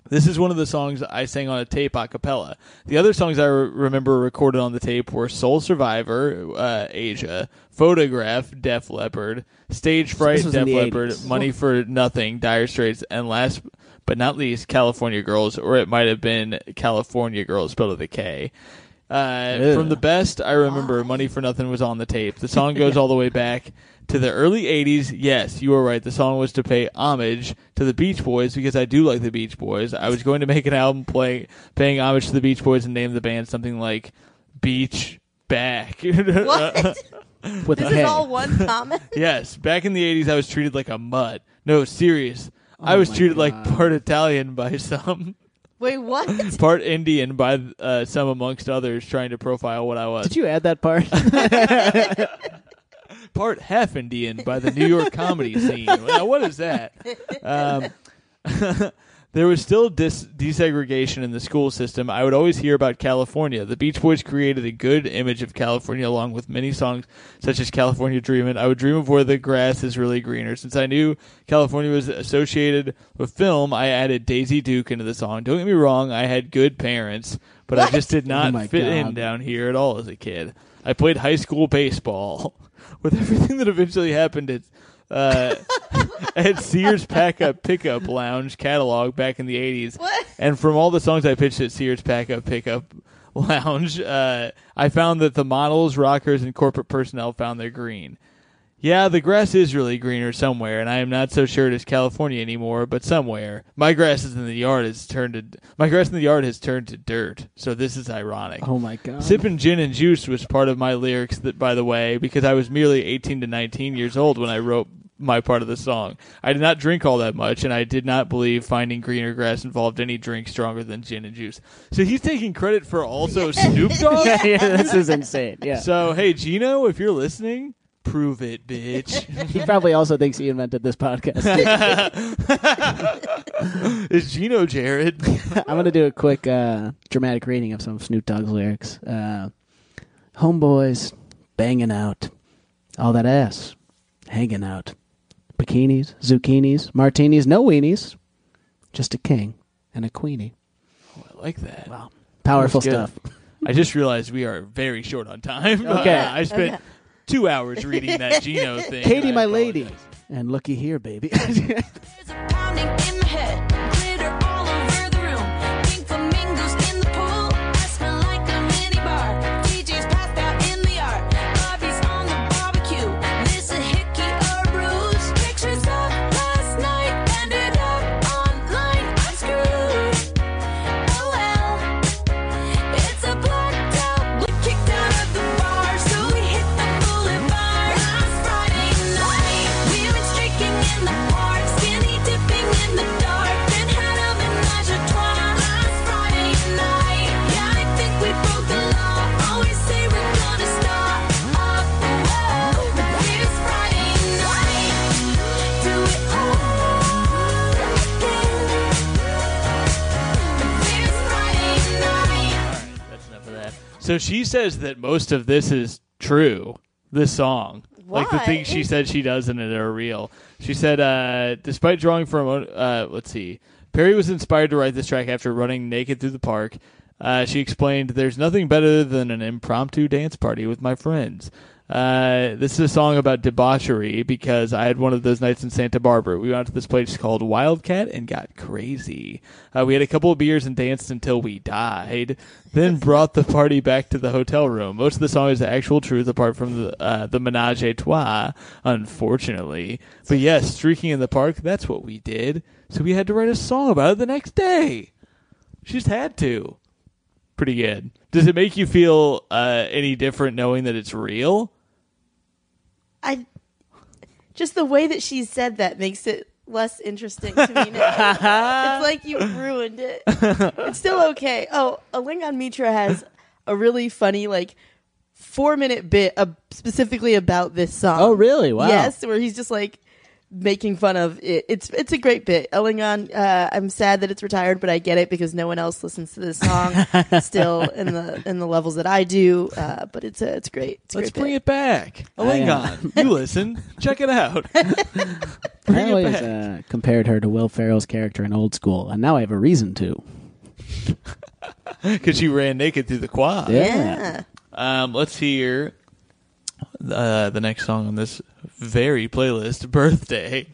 This is one of the songs I sang on a tape a cappella. The other songs I re- remember recorded on the tape were "Soul Survivor," uh, Asia, "Photograph," Def Leppard, "Stage Fright," Def Leppard, 80s. "Money for Nothing," Dire Straits, and last but not least, "California Girls," or it might have been "California Girls" spelled with a K. Uh, from the best I remember, "Money for Nothing" was on the tape. The song goes all the way back to the early '80s. Yes, you were right. The song was to pay homage to the Beach Boys because I do like the Beach Boys. I was going to make an album play, paying homage to the Beach Boys and name the band something like Beach Back. *laughs* What? *laughs* With this a K. is all one comment. *laughs* yes, back in the '80s, I was treated like a mutt. No, serious. I Oh was my treated like part Italian by some, Wait, what? part Indian by uh, some amongst others, trying to profile what I was. Did you add that part? Part half Indian by the New York comedy *laughs* scene. Now, what is that? Um, *laughs* there was still dis- desegregation in the school system. I would always hear about California. The Beach Boys created a good image of California, along with many songs such as California Dreamin'. I would dream of where the grass is really greener. Since I knew California was associated with film, I added Daisy Duke into the song. Don't get me wrong, I had good parents, but I just did not Oh fit in down here at all as a kid. I played high school baseball. *laughs* With everything that eventually happened at uh, at Sears Pack Up Pickup Lounge catalog back in the '80s, What? and from all the songs I pitched at Sears Pack Up Pickup Lounge, uh, I found that the models, rockers, and corporate personnel found their green. Yeah, the grass is really greener somewhere, and I am not so sure it is California anymore, but somewhere. My grass is in the yard has turned to my grass in the yard has turned to dirt. So this is ironic. oh my god! Sipping gin and juice was part of my lyrics that by the way, because I was merely 18 to 19 years old when I wrote my part of the song. I did not drink all that much and I did not believe finding greener grass involved any drink stronger than gin and juice. So he's taking credit for also Snoop Dogg? yeah, *laughs* yeah, this is insane. Yeah, So, hey Gino, if you're listening, prove it, bitch. *laughs* he probably also thinks he invented this podcast. *laughs* Is Gino Jared? *laughs* I'm gonna do a quick uh, dramatic reading of some of Snoop Dogg's lyrics. Uh, Homeboys banging out, all that ass hanging out, bikinis, zucchinis, martinis, no weenies, just a king and a queenie. I like that. Wow, powerful That stuff. I just realized we are very short on time. Okay. I spent two hours reading that Gino *laughs* thing. Katy, I my lady, and looky here, baby. So she says that most of this is true. This song, like the things she said she does in it are real. She said, uh, despite drawing from, uh, let's see, Perry was inspired to write this track after running naked through the park. Uh, she explained, "There's nothing better than an impromptu dance party with my friends." Uh, this is a song about debauchery because I had one of those nights in Santa Barbara. We went to this place called Wildcat and got crazy. Uh, we had a couple of beers and danced until we died. Then *laughs* brought the party back to the hotel room. Most of the song is the actual truth, apart from the uh, the menage a trois, unfortunately. But yes, streaking in the park—that's what we did. So we had to write a song about it the next day. She just had to. Pretty good. Does it make you feel uh, any different knowing that it's real? I just the way that she said that makes it less interesting to me now. *laughs* it's like you ruined it. It's still okay. Oh, Alingon Mitra has a really funny like four minute bit uh, specifically about this song. Oh, really? Wow. Yes, where he's just like making fun of it. It's it's a great bit. Alingon, uh, I'm sad that it's retired, but I get it because no one else listens to this song *laughs* still in the in the levels that I do. Uh, but it's a, it's great. It's a Let's great bring bit. it back. I, uh, you listen. *laughs* Check it out. *laughs* I it always uh, compared her to Will Ferrell's character in Old School, and now I have a reason to. Because she ran naked through the quad. Yeah. Yeah. Um, let's hear uh, the next song on this very playlist, "Birthday."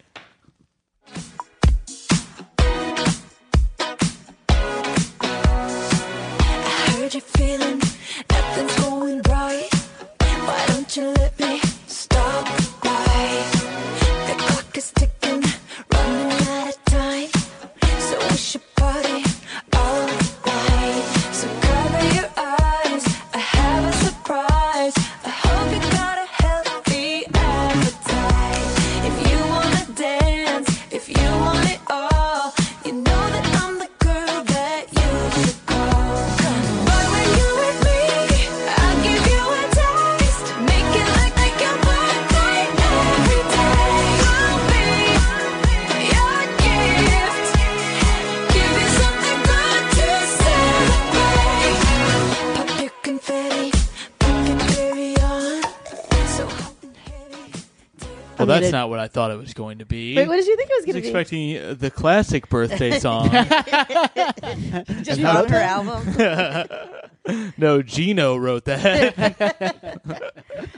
That's not what I thought it was going to be. Wait, what did you think it was I was going to be? expecting uh, the classic birthday *laughs* song. Just And how- her album. *laughs* no, Gino wrote that.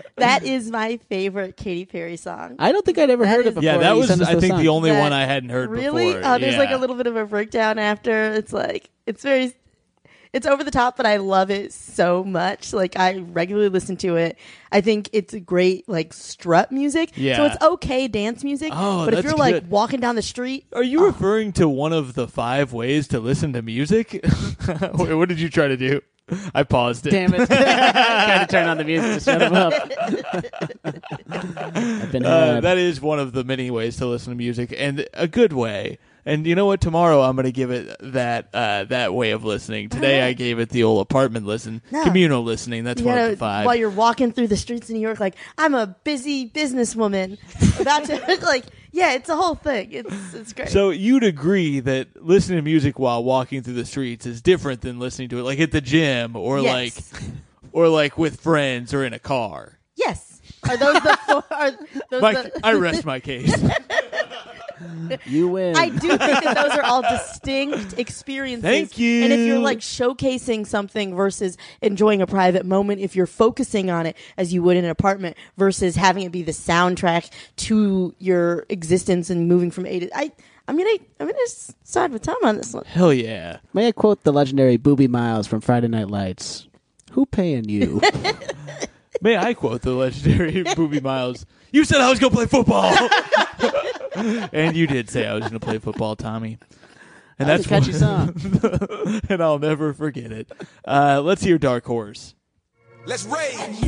*laughs* that is my favorite Katy Perry song. I don't think I'd ever That heard is- it before. yeah, that You was sent us I think song. the only That- one I hadn't heard really? before. Oh, there's like Yeah. a little bit of a breakdown after. It's like it's very it's over the top, but I love it so much. Like I regularly listen to it. I think it's a great like strut music. Yeah. So it's okay dance music. Oh, but if you're like walking down the street, Are you referring to one of the five ways to listen to music? *laughs* Wait, what did you try to do? I paused it. Damn it! *laughs* Trying to turn on the music to shut him up. *laughs* I've been Uh, that is one of the many ways to listen to music, and a good way. And you know what? Tomorrow I'm going to give it that uh, that way of listening. Today I gave it the old apartment listen, No. communal listening. That's you one of the five. while you're walking through the streets of New York, like I'm a busy businesswoman *laughs* about to *laughs* like yeah, it's a whole thing. It's it's great. So you'd agree that listening to music while walking through the streets is different than listening to it like at the gym or Yes. like or like with friends or in a car. yes, are those the four? Are *laughs* those My, the, I rest my case. You win. I do think that those are all distinct experiences. Thank you. And if you're like showcasing something versus enjoying a private moment, if you're focusing on it as you would in an apartment versus having it be the soundtrack to your existence and moving from A to I. I'm gonna I'm gonna side with Tom on this one. Hell yeah. May I quote the legendary Boobie Miles from Friday Night Lights? Who paying you? *laughs* May I quote the legendary *laughs* Boobie Miles? You said I was going to play football. *laughs* *laughs* and you did say I was going to play football, Tommy. And That that's a catchy song. and I'll never forget it. Uh, let's hear Dark Horse. Let's rage.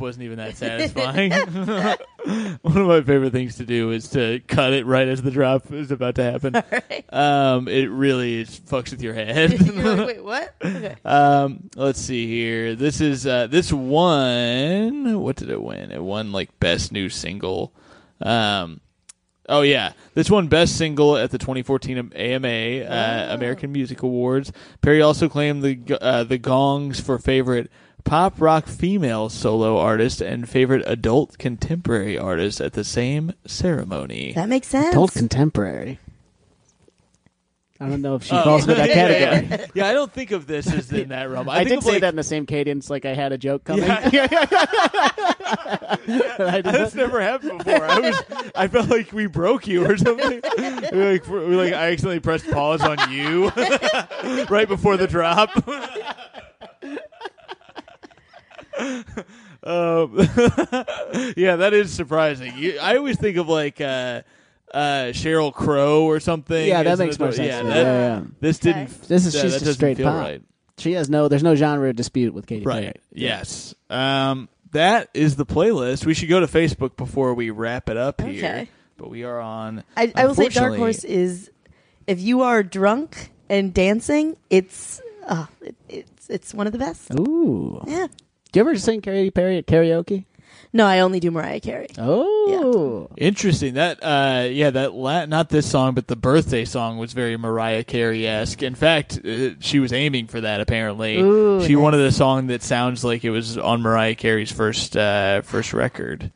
Wasn't even that satisfying. *laughs* One of my favorite things to do is to cut it right as the drop is about to happen. *laughs* Um, it really fucks with your head. *laughs* You're like, wait, what? Okay. Um, let's see here. This is uh, this won. What did it win? It won like best new single. Um, oh yeah, this won best single at the 2014 AMA uh, American Music Awards. Perry also claimed the uh, the gongs for favorite pop rock female solo artist and favorite adult contemporary artist at the same ceremony. That makes sense. Adult contemporary. I don't know if she Oh. falls into that *laughs* Yeah, yeah, category. yeah. Yeah, I don't think of this as in that realm. I, *laughs* I, think did of say like, that in the same cadence, like I had a joke coming. Yeah. *laughs* I did That's never happened before. I was, I felt like we broke you or something. We like, we like, I accidentally pressed pause on you right before the drop. Um, *laughs* yeah, that is surprising. You, I always think of like uh, uh, Sheryl Crow or something. Yeah, that as makes the- more sense Yeah, to me. that- Yeah, yeah. This didn't. This is yeah, she's that just doesn't straight feel pop. right. She has no. There's no genre dispute with Katy Right. Perry. Yes. Um, that is the playlist. We should go to Facebook before we wrap it up here. Okay. But we are on. I, I will say Dark unfortunately- Horse is if you are drunk and dancing, it's uh, it, it's it's one of the best. Ooh. Yeah. Do you ever sing Katy Perry at karaoke? No, I only do Mariah Carey. Oh. Interesting. That uh yeah, that la- not this song, but the birthday song was very Mariah Carey esque. In fact, uh, she was aiming for that. Apparently, Ooh, she nice. wanted a song that sounds like it was on Mariah Carey's first uh first record.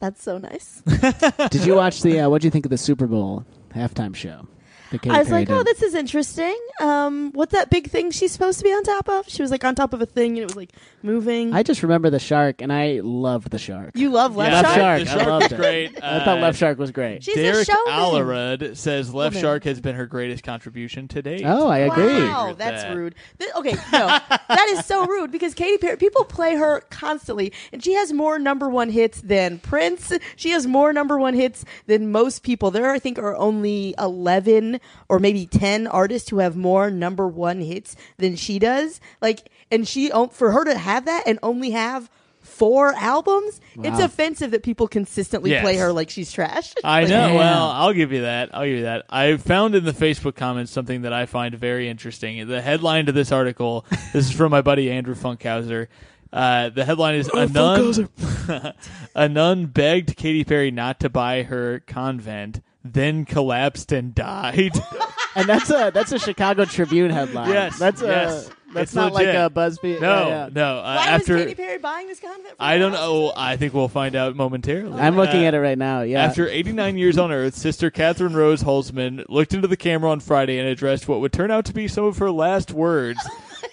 That's so nice. *laughs* Did you watch the? Uh, what do you think of the Super Bowl halftime show? That Katy I was Perry like, oh, this is interesting. Um, what's that big thing she's supposed to be on top of? She was like on top of a thing and it was like moving. I just remember the shark, and I loved the shark. you love Left Yeah, Left Shark? Shark, The I Shark loved was it. great. I thought Uh, Left Shark was great. She's Derek a showman. Allerud says Left Woman. Shark has been her greatest contribution to date. Oh, I agree. Wow, with that's that. rude. Th- okay, no, that is so rude because Katy Perry. People play her constantly, and she has more number one hits than Prince. She has more number one hits than most people. There, I think, are only eleven or maybe ten artists who have more number one hits than she does. Like, and she for her to have that and only have. Four albums. It's offensive that people consistently Yes. play her like she's trash. *laughs* I Like, know. Damn. Well, I'll give you that. I'll give you that. I found in the Facebook comments something that I find very interesting. The headline to this article. *laughs* this is from my buddy Andrew Funkhauser. Uh, the headline is a nun. *laughs* a nun begged Katy Perry not to buy her convent, then collapsed and died. *laughs* and that's a that's a Chicago Tribune headline. Yes, that's a yes. that's It's not legit. like a BuzzFeed. no, yeah, yeah. no. Uh, Why after was Katy Perry buying this convent? For I don't house? know. I think we'll find out momentarily. I'm looking Uh, at it right now. Yeah. After 89 years on Earth, Sister Catherine Rose Holzman looked into the camera on Friday and addressed what would turn out to be some of her last words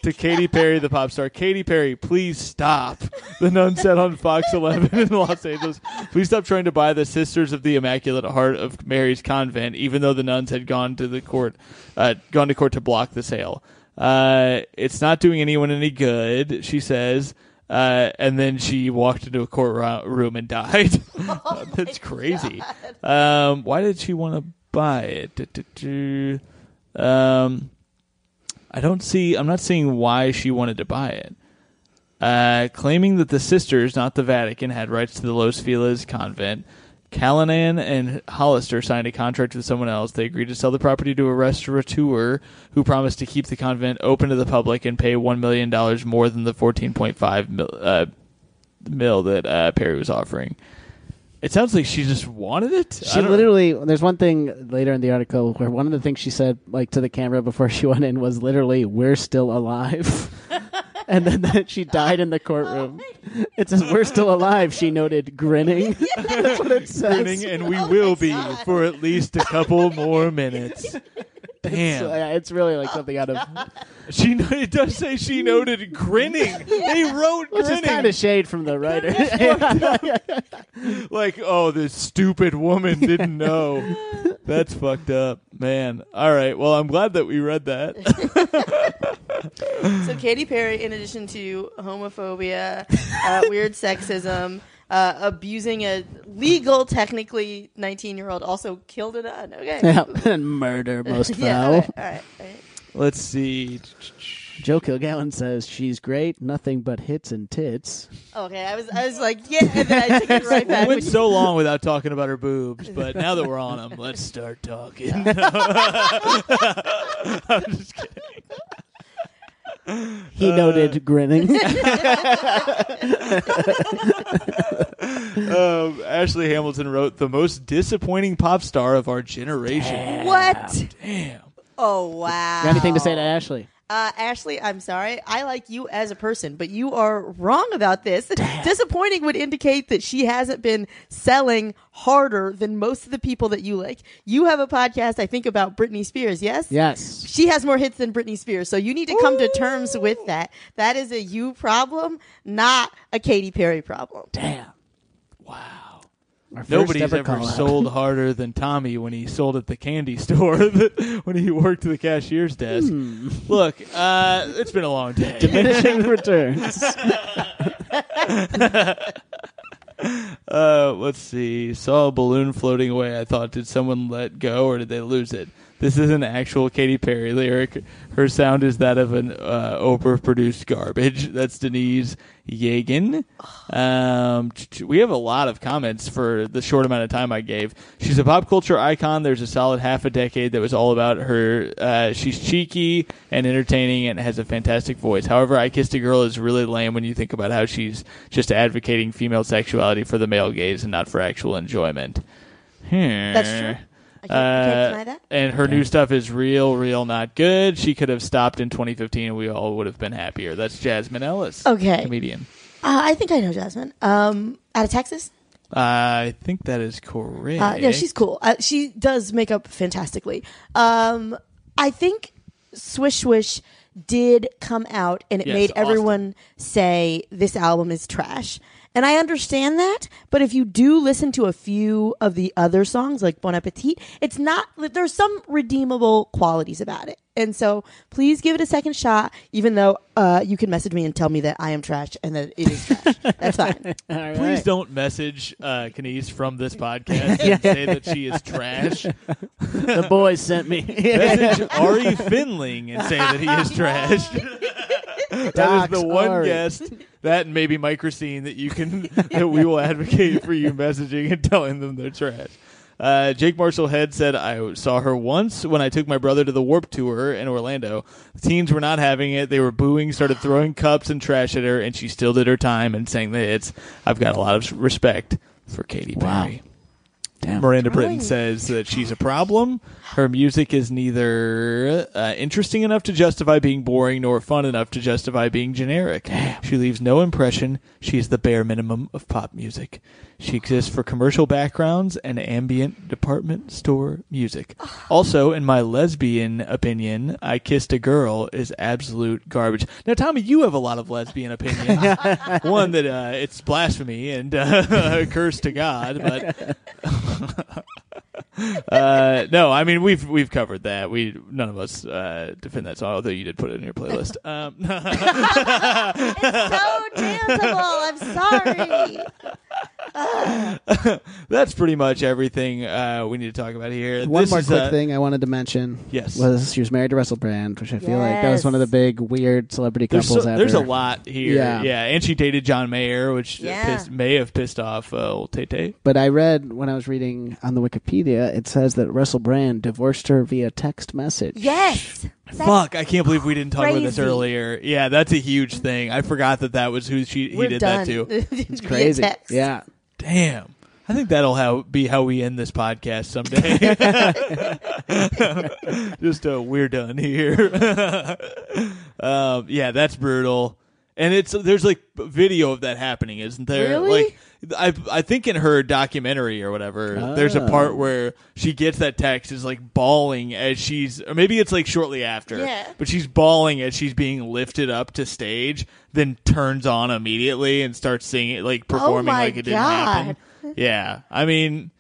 to Katy Perry, the pop star. Katy Perry, please stop. The nun said on Fox *laughs* 11 in Los Angeles, please stop trying to buy the Sisters of the Immaculate Heart of Mary's convent, even though the nuns had gone to the court, uh, gone to court to block the sale. Uh, it's not doing anyone any good, she says. Uh, and then she walked into a courtroom and died. *laughs* *laughs* That's crazy. Um, why did she want to buy it? Um, I don't see. I'm not seeing why she wanted to buy it. Uh, claiming that the sisters, not the Vatican, had rights to the Los Feliz convent. Callanan and Hollister signed a contract with someone else. They agreed to sell the property to a restaurateur who promised to keep the convent open to the public and pay $1 million more than the 14.5 mil, uh, mil that uh, Perry was offering. It sounds like she just wanted it. She don't- literally. There's one thing later in the article where one of the things she said, like to the camera before *laughs* she went in, was literally, "We're still alive." *laughs* and then, then she died in the courtroom. *laughs* It says, "We're still alive." She noted, grinning. That's what it says. grinning, and we will be for at least a couple more minutes. *laughs* Damn. So, yeah, it's really like something out of *laughs* She it does say she noted grinning. *laughs* They wrote which is grinning. kind of shade from the writer. like, oh, this stupid woman didn't know. That's fucked up, man. All right, well, I'm glad that we read that. So Katy Perry, in addition to homophobia, uh, weird sexism, uh, abusing a legal, technically 19 year old, also killed a nun. Okay. *laughs* yeah, and murder *laughs* most Yeah, foul. all right, all right, all right. Let's see. Joe Kilgallen says she's great, nothing but hits and tits. Okay, I was I was like, yeah, and then I took it *laughs* right back. We went so long without talking about her boobs, but now that we're on them, let's start talking. I'm just kidding. He noted, grinning. *laughs* Um, Ashley Hamilton wrote the most disappointing pop star of our generation. what? Damn. Oh wow. Got anything to say to Ashley? Uh, Ashley, I'm sorry. I like you as a person, but you are wrong about this. *laughs* Disappointing would indicate that she hasn't been selling harder than most of the people that you like. You have a podcast, I think, about Britney Spears, yes? Yes. She has more hits than Britney Spears, so you need to come to terms with that. That is a you problem, not a Katy Perry problem. Damn. Wow. Nobody's ever ever sold *laughs* harder than Tommy when he sold at the candy store *laughs* when he worked at the cashier's desk. Look, uh, it's been a long day. Diminishing *laughs* returns. Uh, let's see. Saw a balloon floating away. I thought, did someone let go or did they lose it? This is an actual Katy Perry lyric. Her sound is that of an uh, overproduced garbage. That's Denise Yegan. Um, we have a lot of comments for the short amount of time I gave. She's a pop culture icon. There's a solid half a decade that was all about her. Uh, she's cheeky and entertaining and has a fantastic voice. However, I Kissed a Girl is really lame when you think about how she's just advocating female sexuality for the male gaze and not for actual enjoyment. Hmm. That's true. I can't, I Uh, can't deny that. and her new stuff is real, real not good. She could have stopped in 2015 and we all would have been happier. That's Jasmine Ellis. Okay. Comedian. Uh, I think I know Jasmine. Um, out of Texas. I think that is correct. Uh, yeah, she's cool. Uh, she does make up fantastically. Um, I think Swish Swish did come out and it Yes, made Austin. everyone say this album is trash. And I understand that, but if you do listen to a few of the other songs, like Bon Appetit, it's not, there's some redeemable qualities about it. And so please give it a second shot, even though uh, you can message me and tell me that I am trash and that it is trash. That's *laughs* fine. All Please don't message uh, Kenice from this podcast *laughs* and say that she is trash. *laughs* The boys sent me. Message Ari Finling and say that he is trash. *laughs* that is the one Ari. guest, *laughs* that and maybe Mike Racine, that you can *laughs* that we will advocate for you messaging and telling them they're trash. Uh, Jake Marshall Head said, I saw her once when I took my brother to the Warp Tour in Orlando. The teens were not having it. They were booing, started throwing cups and trash at her, and she still did her time and sang the hits. I've got a lot of respect for Katy Wow. Perry. Damn. Miranda Britton says that she's a problem. Her music is neither uh, interesting enough to justify being boring nor fun enough to justify being generic. She leaves no impression. She is the bare minimum of pop music. She exists for commercial backgrounds and ambient department store music. Also, in my lesbian opinion, I Kissed a Girl is absolute garbage. Now, Tommy, you have a lot of lesbian opinions. *laughs* One that uh, it's blasphemy and uh, *laughs* a curse to God, but *laughs* uh, no, I mean we've we've covered that. We none of us uh, defend that song, although you did put it in your playlist. *laughs* Um, so danceable. I'm sorry. *laughs* that's pretty much everything uh, we need to talk about here. One This more is, quick uh, thing I wanted to mention. Yes. Was she was married to Russell Brand, which I feel like that was one of the big weird celebrity There's, couples so- ever. there's a lot here. Yeah. Yeah. and she dated John Mayer, which Yeah. pissed, may have pissed off uh, old Tay Tay. But I read when I was reading on the Wikipedia, it says that Russell Brand divorced her via text message. Yes. That's Fuck, I can't believe we didn't talk about this crazy. earlier. Yeah, that's a huge thing. I forgot that that was who she he We're did done. that to. *laughs* It's crazy. Via text. Yeah. Damn. I think that'll how, be how we end this podcast someday. *laughs* Just a we're done here. *laughs* um, yeah, that's brutal. And it's there's like video of that happening, isn't there? Really? Like I I think in her documentary or whatever, there's a Oh. part ah. where she gets that text is like bawling as she's or maybe it's like shortly after. Yeah. But she's bawling as she's being lifted up to stage, then turns on immediately and starts singing like performing Oh like it didn't happen. *laughs* Yeah, I mean,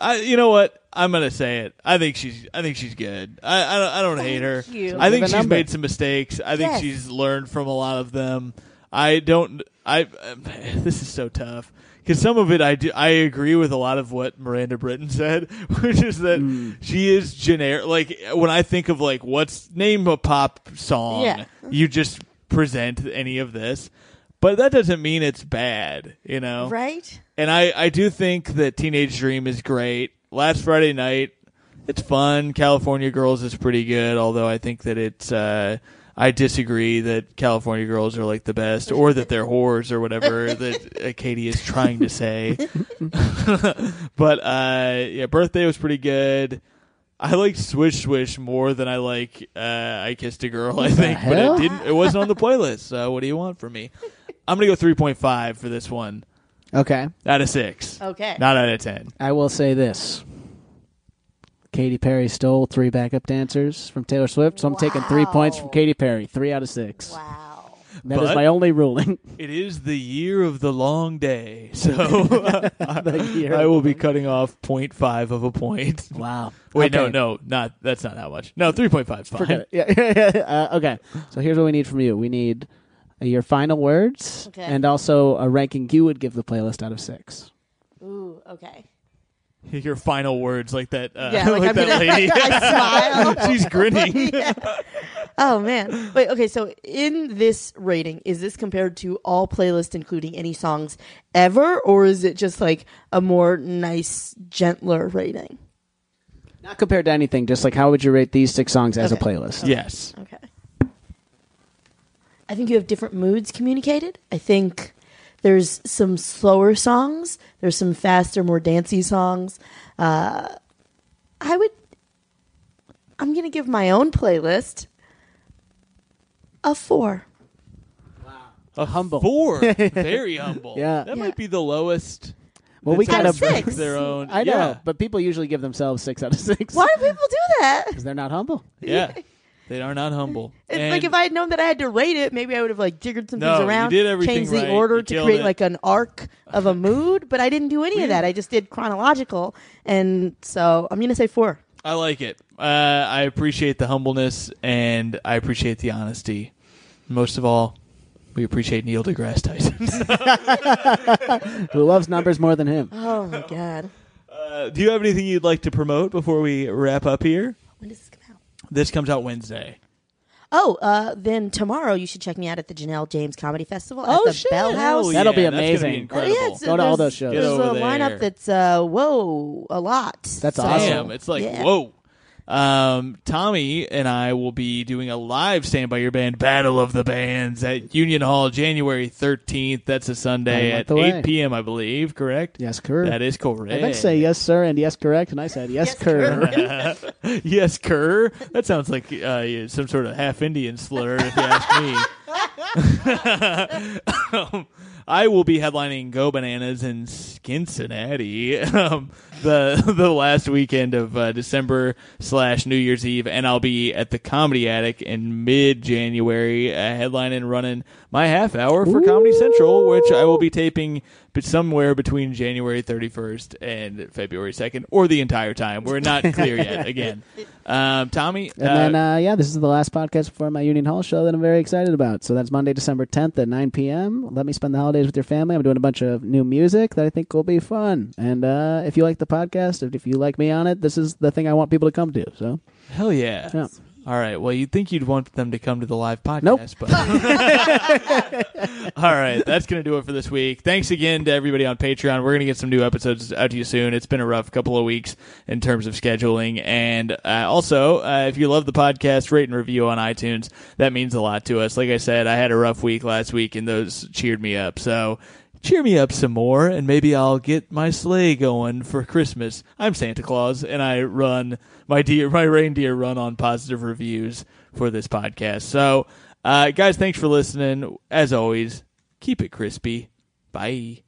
I you know what? I'm gonna say it. I think she's I think she's good. I I don't, I don't hate her. you. I think she's number. made some mistakes. I think Yes. she's learned from a lot of them. I don't. I *sighs* this is so tough because some of it I do I agree with a lot of what Miranda Britton *laughs* said, which is that Hmm. she is generic. Like when I think of like what's name a pop song, Yeah. you just present any of this, but that doesn't mean it's bad, you know? Right? And I I do think that Teenage Dream is great. Last Friday night, it's fun. California Girls is pretty good, although I think that it's. Uh, I disagree that California Girls are like the best, or that they're whores, or whatever that uh, *laughs* Katy is trying to say. *laughs* but uh, yeah, birthday was pretty good. I like Swish Swish more than I like uh, I Kissed a Girl. I think, but it didn't. It wasn't on the playlist. So what do you want from me? I'm gonna go 3.5 for this one Okay. out of six. Okay. Not out of ten. I will say this. Katy Perry stole three backup dancers from Taylor Swift, so I'm taking three points from Katy Perry. Three out of six. Wow. That is But- my only ruling. *laughs* It is the year of the long day, *laughs* so *laughs* I, year I will be cutting off 0.5 of a point. Wow. Wait, no, Okay. no, not that's not that much. No, 3.5 is fine. Forget it. Yeah, yeah, yeah. Uh, okay. So here's what we need from you. We need uh, your final words Okay. and also a ranking you would give the playlist out of six. Ooh, okay. Your final words, like that, uh, Yeah, like *laughs* like, I'm that *laughs* gonna- lady. I smile. *laughs* She's grinning. Oh man. Wait, okay, so in this rating, is this compared to all playlists including any songs ever or is it just like a more nice, gentler rating? Not compared to anything, just like how would you rate these six songs as Okay. a playlist? yes. Okay. I think you have different moods communicated. I think there's some slower songs, there's some faster, more dancey songs. Uh, I would. I'm gonna give my own playlist a four. Wow, A Humble. Four. *laughs* Very humble. Yeah. That Yeah. might be the lowest. Well, we that's kind Out of of six. *laughs* their own. I know, Yeah. but people usually give themselves six out of six Why do people do that? *laughs* because they're not humble. Yeah. They are not humble. *laughs* It's And like if I had known that I had to rate it, maybe I would have like jiggered some No, things you around, did everything changed the right. order You to killed create it. like an arc of a mood. But I didn't do any *laughs* of that. I just did chronological, and so I'm gonna say four. I like it. Uh, I appreciate the humbleness and I appreciate the honesty. Most of all, we appreciate Neil deGrasse Tyson. *laughs* Who loves numbers more than him? Oh my god, uh, do you have anything you'd like to promote before we wrap up here? When does this come out? This comes out Wednesday. Oh, uh, then tomorrow you should check me out at the Janelle James Comedy Festival at Oh, the shit. Bell House. Oh, That'll be yeah, that's gonna amazing. incredible. Yeah, it's- Go to all there's- those shows. Get There's over a lineup that's uh, whoa, a lot. That's So- awesome. Damn, it's like yeah. whoa. Um, Tommy and I will be doing a live Stand By Your Band Battle of the Bands at Union Hall January 13th. That's a Sunday at 8 away. p.m., I believe, correct? Yes, correct. That is correct. I meant say yes, sir, and yes, correct, and I said yes, Yes, cur. *laughs* yes, Kerr. That sounds like uh, some sort of half Indian slur, if you ask me. *laughs* um, I will be headlining Go Bananas in Cincinnati *laughs* um, the *laughs* the last weekend of uh, December slash New Year's Eve, and I'll be at the Comedy Attic in mid January, uh, headlining running my half hour for Comedy Central, which I will be taping but somewhere between January 31st and February 2nd, or the entire time. We're not clear yet. *laughs* Again, um, Tommy, And then, uh, yeah, this is the last podcast before my Union Hall show that I'm very excited about. So that's Monday, December 10th at 9 p.m. Let me spend the holidays with your family. I'm doing a bunch of new music that I think will be fun. And uh, if you like the podcast, if you like me on it, this is the thing I want people to come to. So, hell yeah. yeah. All right. Well, you'd think you'd want them to come to the live podcast, Nope. but *laughs* all right, that's gonna do it for this week. Thanks again to everybody on Patreon. We're gonna get some new episodes out to you soon. It's been a rough couple of weeks in terms of scheduling, and uh, also uh, if you love the podcast, rate and review on iTunes. That means a lot to us. Like I said, I had a rough week last week, and those cheered me up. So. Cheer me up some more, and maybe I'll get my sleigh going for Christmas. I'm Santa Claus, and I run my deer, my reindeer run on positive reviews for this podcast. So, uh, guys, thanks for listening. As always, keep it crispy. Bye.